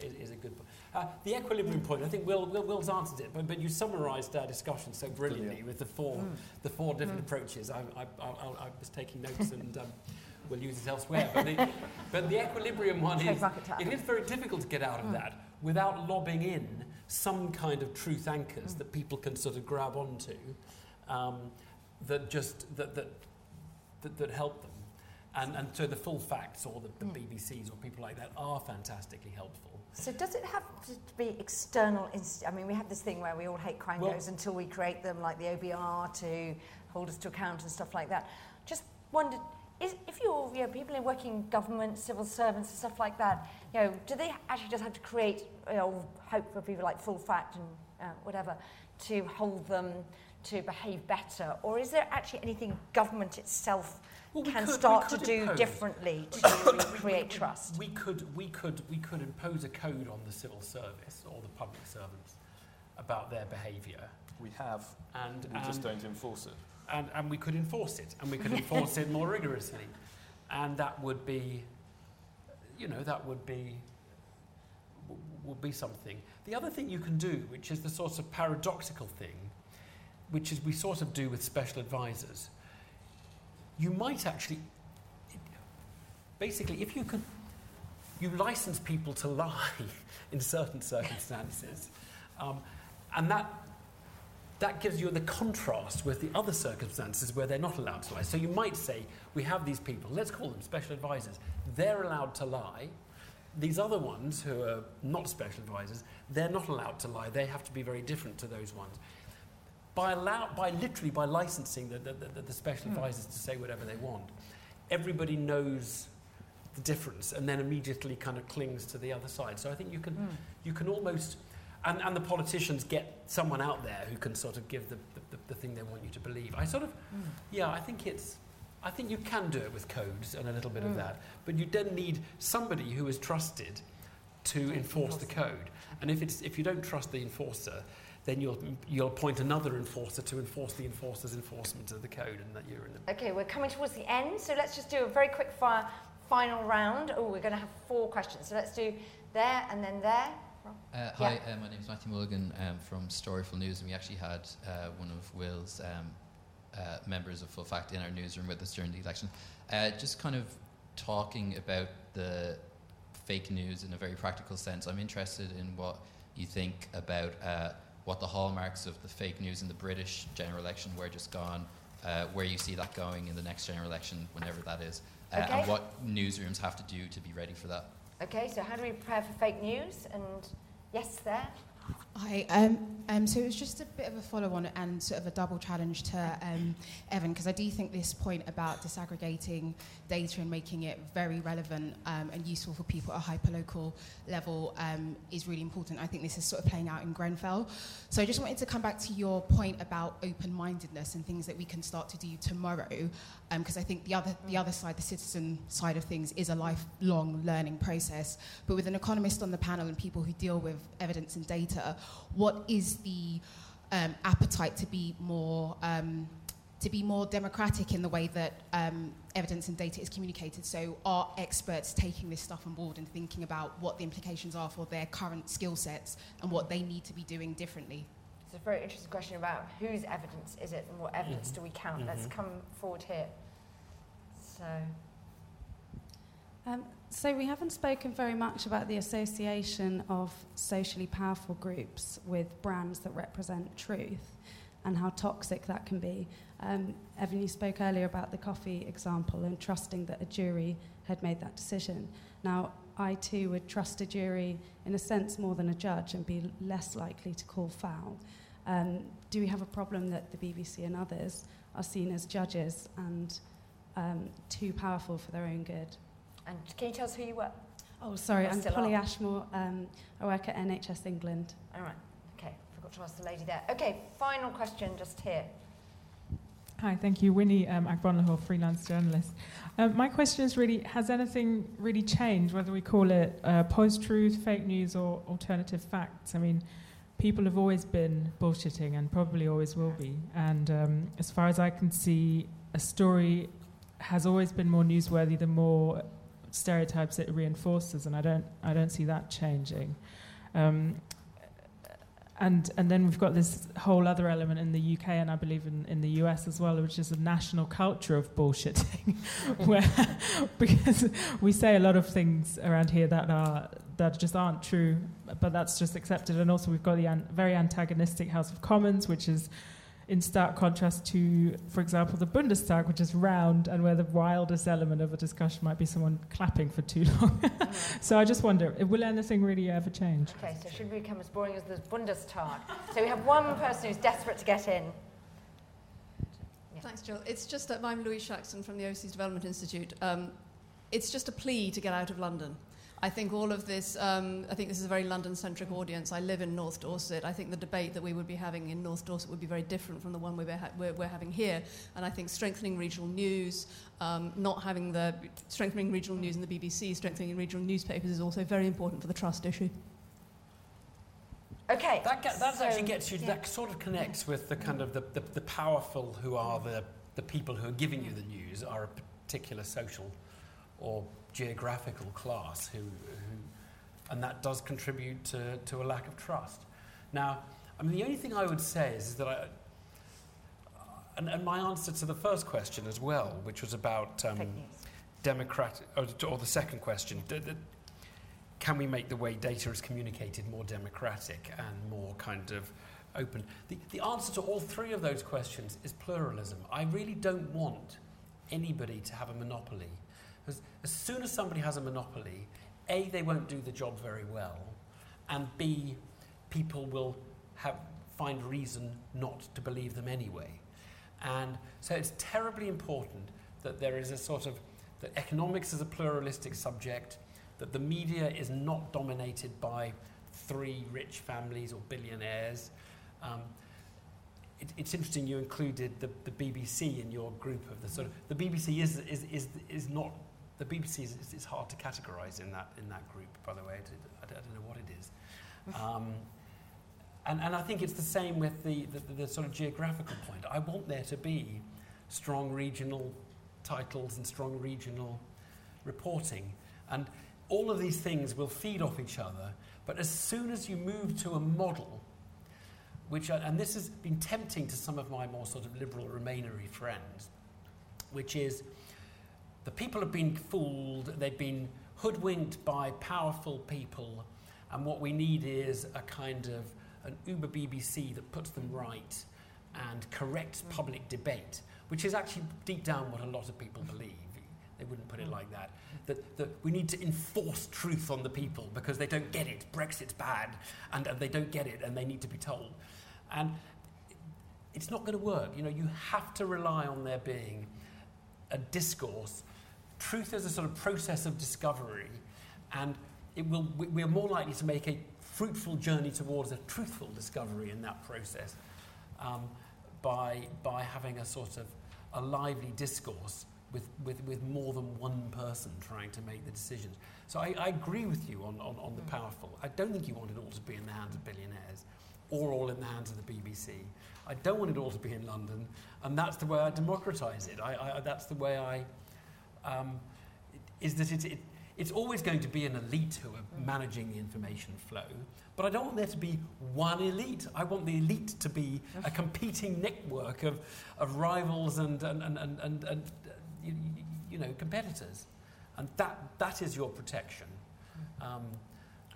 is, is a good point. Uh, the equilibrium point, I think Will, Will, Will's answered it, but, but you summarised our discussion so brilliantly with the four, Mm. the four different approaches. I, I, I, I I was taking notes and um, we'll use it elsewhere. But the, but the equilibrium one is, Trademark it to it is very difficult to get out of Mm. that without lobbing in some kind of truth anchors Mm. that people can sort of grab onto um, that just that, that, that, that help them. And, and so the full facts or the, the Mm. BBCs or people like that are fantastically helpful. So does it have to be external? Inst- I mean, we have this thing where we all hate crime Well- goes until we create them, like the OBR to hold us to account and stuff like that. Just wondered, is, if you're you know, people in working government, civil servants and stuff like that, you know, do they actually just have to create you know, hope for people like full fact and uh, whatever to hold them to behave better, or is there actually anything government itself Well, we can could- start to do impose- differently to create trust? We could, we, could, we could impose a code on the civil service or the public servants about their behaviour. We have, And, we just don't enforce it. And, and we could enforce it, and we could enforce it more rigorously. And that would be, you know, that would be, would be something. The other thing you can do, which is the sort of paradoxical thing, which is we sort of do with special advisors, you might actually, basically, if you could, you license people to lie *laughs* in certain circumstances, um, and that that gives you the contrast with the other circumstances where they're not allowed to lie. So you might say, we have these people, let's call them special advisors. They're allowed to lie. These other ones who are not special advisors, they're not allowed to lie. They have to be very different to those ones. By, allow, by literally by licensing the, the, the, the special hmm. advisors to say whatever they want, everybody knows the difference and then immediately kind of clings to the other side. So I think you can, hmm. you can almost, and, and the politicians get someone out there who can sort of give the, the, the thing they want you to believe. I sort of, yeah, I think it's, I think you can do it with codes and a little bit of Mm. that, but you then need somebody who is trusted to enforce the code. And if, it's, if you don't trust the enforcer, then you'll, you'll appoint another enforcer to enforce the enforcer's enforcement of the code and that you're in the Okay, we're coming towards the end, so let's just do a very quick fire final round. Oh, we're going to have four questions. So let's do there and then there. Uh, hi, uh, my name is Matthew Mulligan um, from Storyful News, and we actually had uh, one of Will's um, uh, members of Full Fact in our newsroom with us during the election. Uh, just kind of talking about the fake news in a very practical sense, I'm interested in what you think about uh, what the hallmarks of the fake news in the British general election were just gone, uh, where you see that going in the next general election, whenever that is, uh, Okay. and what newsrooms have to do to be ready for that. Okay, so how do we prepare for fake news? And yes, there. Hi. Um, um, so it was just a bit of a follow on and sort of a double challenge to um, Evan, because I do think this point about disaggregating data and making it very relevant um, and useful for people at a hyperlocal level um, is really important. I think this is sort of playing out in Grenfell. So I just wanted to come back to your point about open mindedness and things that we can start to do tomorrow, because I think the other, the other side, the citizen side of things, is a lifelong learning process. But with an economist on the panel and people who deal with evidence and data, what is the um, appetite to be more um, to be more democratic in the way that um, evidence and data is communicated? So, are experts taking this stuff on board and thinking about what the implications are for their current skill sets and what they need to be doing differently? It's a very interesting question about whose evidence is it and what evidence do we count. Let's Mhm. come forward here. So, Um, so we haven't spoken very much about the association of socially powerful groups with brands that represent truth and how toxic that can be. Um, Evan, you spoke earlier about the coffee example and trusting that a jury had made that decision. Now, I too would trust a jury in a sense more than a judge and be less likely to call foul. Um, do we have a problem that the BBC and others are seen as judges and um, too powerful for their own good? And can you tell us who you were? Oh, sorry, Or I'm Polly are? Ashmore. Um, I work at NHS England. All right. Okay, forgot to ask the lady there. Okay, final question just here. Hi, thank you. Winnie um, Agbonlahor, freelance journalist. Um, my question is really, has anything really changed, whether we call it uh, post-truth, fake news, or alternative facts? I mean, people have always been bullshitting and probably always will be. And um, as far as I can see, a story has always been more newsworthy the more stereotypes it reinforces, and I don't, I don't see that changing. Um, and, and then we've got this whole other element in the UK and I believe in, in the US as well, which is a national culture of bullshitting, *laughs* where because we say a lot of things around here that are that just aren't true, but that's just accepted. And also we've got the an- very antagonistic House of Commons, which is in stark contrast to, for example, the Bundestag, which is round and where the wildest element of a discussion might be someone clapping for too long. *laughs* so I just wonder, will anything really ever change? Okay, so should we become as boring as the Bundestag? so we have one person who's desperate to get in. Thanks, Jil. It's just that I'm Louise Shaxson from the Overseas Development Institute. Um, it's just a plea to get out of London. I think all of this, um, I think this is a very London centric audience. I live in North Dorset. I think the debate that we would be having in North Dorset would be very different from the one we're, ha- we're, we're having here. And I think strengthening regional news, um, not having the strengthening regional news in the BBC, strengthening regional newspapers is also very important for the trust issue. Okay. That, get, that so, actually gets you, yeah. that sort of connects with the kind of the, the, the powerful who are the, the people who are giving you the news are a particular social or geographical class who, who and that does contribute to, to a lack of trust. Now, I mean, the only thing I would say is, is that I, and, and my answer to the first question as well, which was about um, democratic, or, or the second question, d- d- can we make the way data is communicated more democratic and more kind of open? The, the answer to all three of those questions is pluralism. I really don't want anybody to have a monopoly. Because as soon as somebody has a monopoly, A, they won't do the job very well, and B, people will have, find reason not to believe them anyway. And so it's terribly important that there is a sort of, that economics is a pluralistic subject, that the media is not dominated by three rich families or billionaires. Um, it, it's interesting you included the, the BBC in your group of the sort of, the BBC is, is, is, is not, the BBC is, is hard to categorize in that, in that group, by the way. I, don't, I don't know what it is. *laughs* Um, and, and I think it's the same with the, the, the, the sort of geographical point. I want there to be strong regional titles and strong regional reporting. And all of these things will feed off each other. But as soon as you move to a model, which, I, and this has been tempting to some of my more sort of liberal Remainery friends, which is the people have been fooled, they've been hoodwinked by powerful people, and what we need is a kind of an Uber BBC that puts them right and corrects mm. public debate, which is actually deep down what a lot of people believe. They wouldn't put it mm. like that. That, that we need to enforce truth on the people because they don't get it. Brexit's bad, and, and they don't get it, and they need to be told. And it's not going to work. You know, you have to rely on there being a discourse. Truth is a sort of process of discovery, and it will, we- we're more likely to make a fruitful journey towards a truthful discovery in that process um, by, by having a sort of a lively discourse with, with, with more than one person trying to make the decisions. So I, I agree with you on, on, on the powerful. I don't think you want it all to be in the hands of billionaires or all in the hands of the BBC. I don't want it all to be in London, and that's the way I democratise it. I, I, that's the way I. Um, is that it, it, it's always going to be an elite who are managing the information flow, but I don't want there to be one elite. I want the elite to be a competing network of, of rivals and, and, and, and, and, and you, you know, competitors. And that, that is your protection. Um,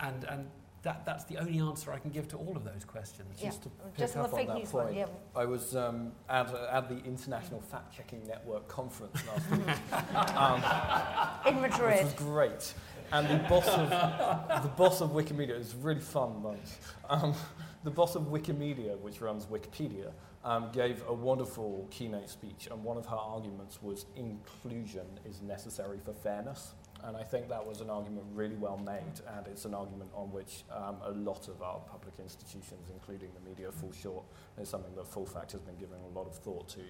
and, and that, that's the only answer I can give to all of those questions. Yeah. Just to pick Just on up the on that one, point, yeah. I was um, at, uh, at the International Fact Checking Network conference last *laughs* week. *laughs* um, In Madrid. Which was great. And the boss of, the boss of Wikimedia, it was really fun bunch. Um, the boss of Wikimedia, which runs Wikipedia, um, gave a wonderful keynote speech, and one of her arguments was inclusion is necessary for fairness. And I think that was an argument really well made, and it's an argument on which um, a lot of our public institutions, including the media, fall short. It's something that Full Fact has been giving a lot of thought to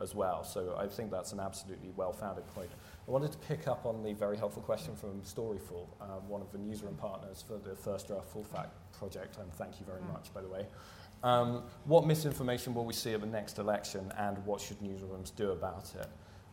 as well. So I think that's an absolutely well-founded point. I wanted to pick up on the very helpful question from Storyful, um, one of the newsroom partners for the First Draft Full Fact project, and thank you very much, by the way. Um, what misinformation will we see at the next election, and what should newsrooms do about it?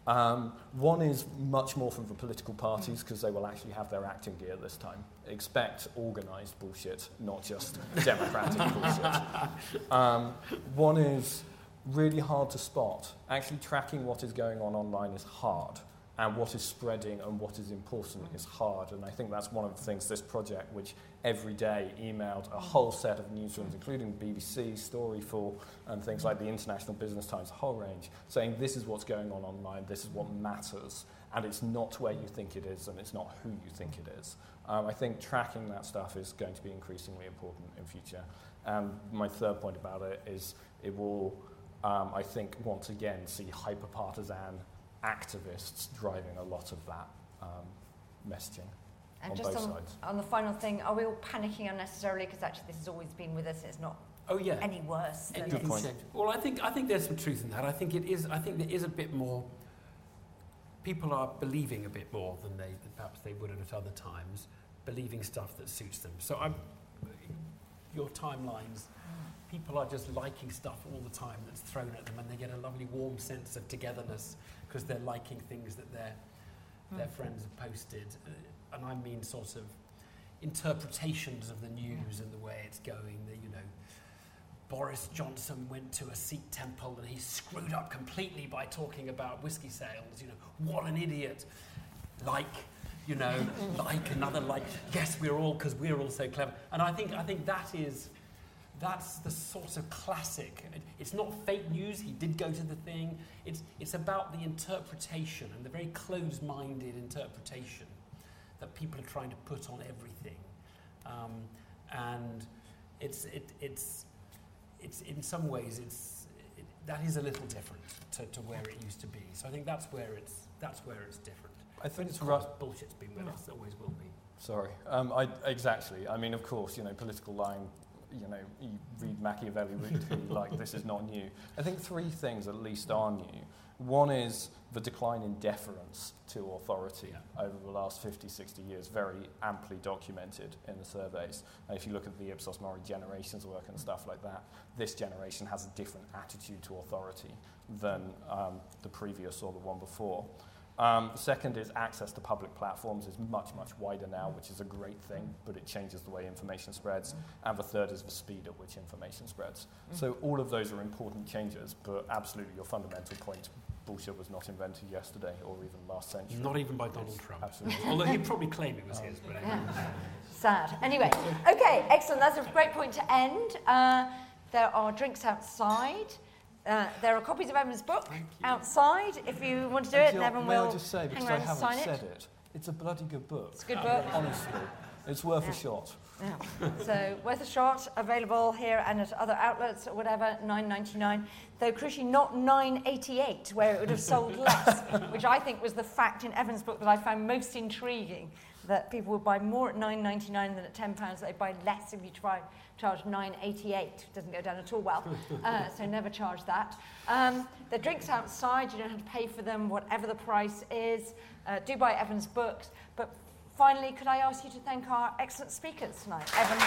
Um, one is much more from the political parties because they will actually have their acting gear this time. Expect organised bullshit, not just *laughs* democratic bullshit. Um, one is really hard to spot. Actually, tracking what is going on online is hard and what is spreading and what is important is hard. And I think that's one of the things this project, which every day emailed a whole set of newsrooms, including BBC, Storyful, and things like the International Business Times, a whole range, saying this is what's going on online, this is what matters, and it's not where you think it is, and it's not who you think it is. Um, I think tracking that stuff is going to be increasingly important in future. And my third point about it is it will, um, I think, once again, see hyper-partisan activists driving a lot of that um, messaging And on just both on, sides. on the final thing, are we all panicking unnecessarily? Because actually, this has always been with us. It's not Oh yeah. any worse. Than it's- said. Well, I think I think there's some truth in that. I think it is. I think there is a bit more. People are believing a bit more than they than perhaps they would at other times, believing stuff that suits them. So I'm. Your timelines, people are just liking stuff all the time that's thrown at them, and they get a lovely warm sense of togetherness because they're liking things that their their Mm. friends have posted, uh, and I mean sort of interpretations of the news and the way it's going. The, you know, Boris Johnson went to a Sikh temple and he screwed up completely by talking about whiskey sales. You know, what an idiot! Like, you know, *laughs* like another like. Yes, we're all because we're all so clever. And I think I think that is. That's the sort of classic. It- It's not fake news. He did go to the thing. It's, it's about the interpretation and the very closed minded interpretation that people are trying to put on everything. Um, and it's, it, it's, it's, in some ways, it's, it, that is a little different to, to where it used to be. So I think that's where it's, that's where it's different. I think it's right- bullshit's been with us, it always will be. Sorry. Um, I, exactly. I mean, of course, you know, political line, you know, you read Machiavelli, read like, this is not new. I think three things at least are new. One is the decline in deference to authority over the last 50, 60 years, very amply documented in the surveys. And if you look at the Ipsos Mori generations work and stuff like that, this generation has a different attitude to authority than um, the previous or the one before. Um, the second is access to public platforms is much, much wider now, which is a great thing, but it changes the way information spreads. And the third is the speed at which information spreads. So all of those are important changes, but absolutely your fundamental point, bullshit was not invented yesterday or even last century. Not even by Donald Trump. Absolutely. Although he'd probably claim it was his. But anyway. Yeah. *laughs* Sad. Anyway, okay, excellent. That's a great point to end. Uh, there are drinks outside. Uh, there are copies of Evan's book outside if you want to do it, and Jil, everyone may will I just say, because I haven't said it. it. it's a bloody good book. It's a good book. Honestly, it's worth Yeah. a shot. Yeah. so worth a shot, available here and at other outlets or whatever, 9.99. Though crucially not 9.88, where it would have sold *laughs* less, which I think was the fact in Evan's book that I found most intriguing. That people would buy more at 9.99 than at 10 pounds. They buy less if you try charge 9.88. Doesn't go down at all well. *laughs* Uh, so never charge that. Um, the drinks outside, you don't have to pay for them, whatever the price is. Uh, do buy Evan's books. But finally, could I ask you to thank our excellent speakers tonight? Evan,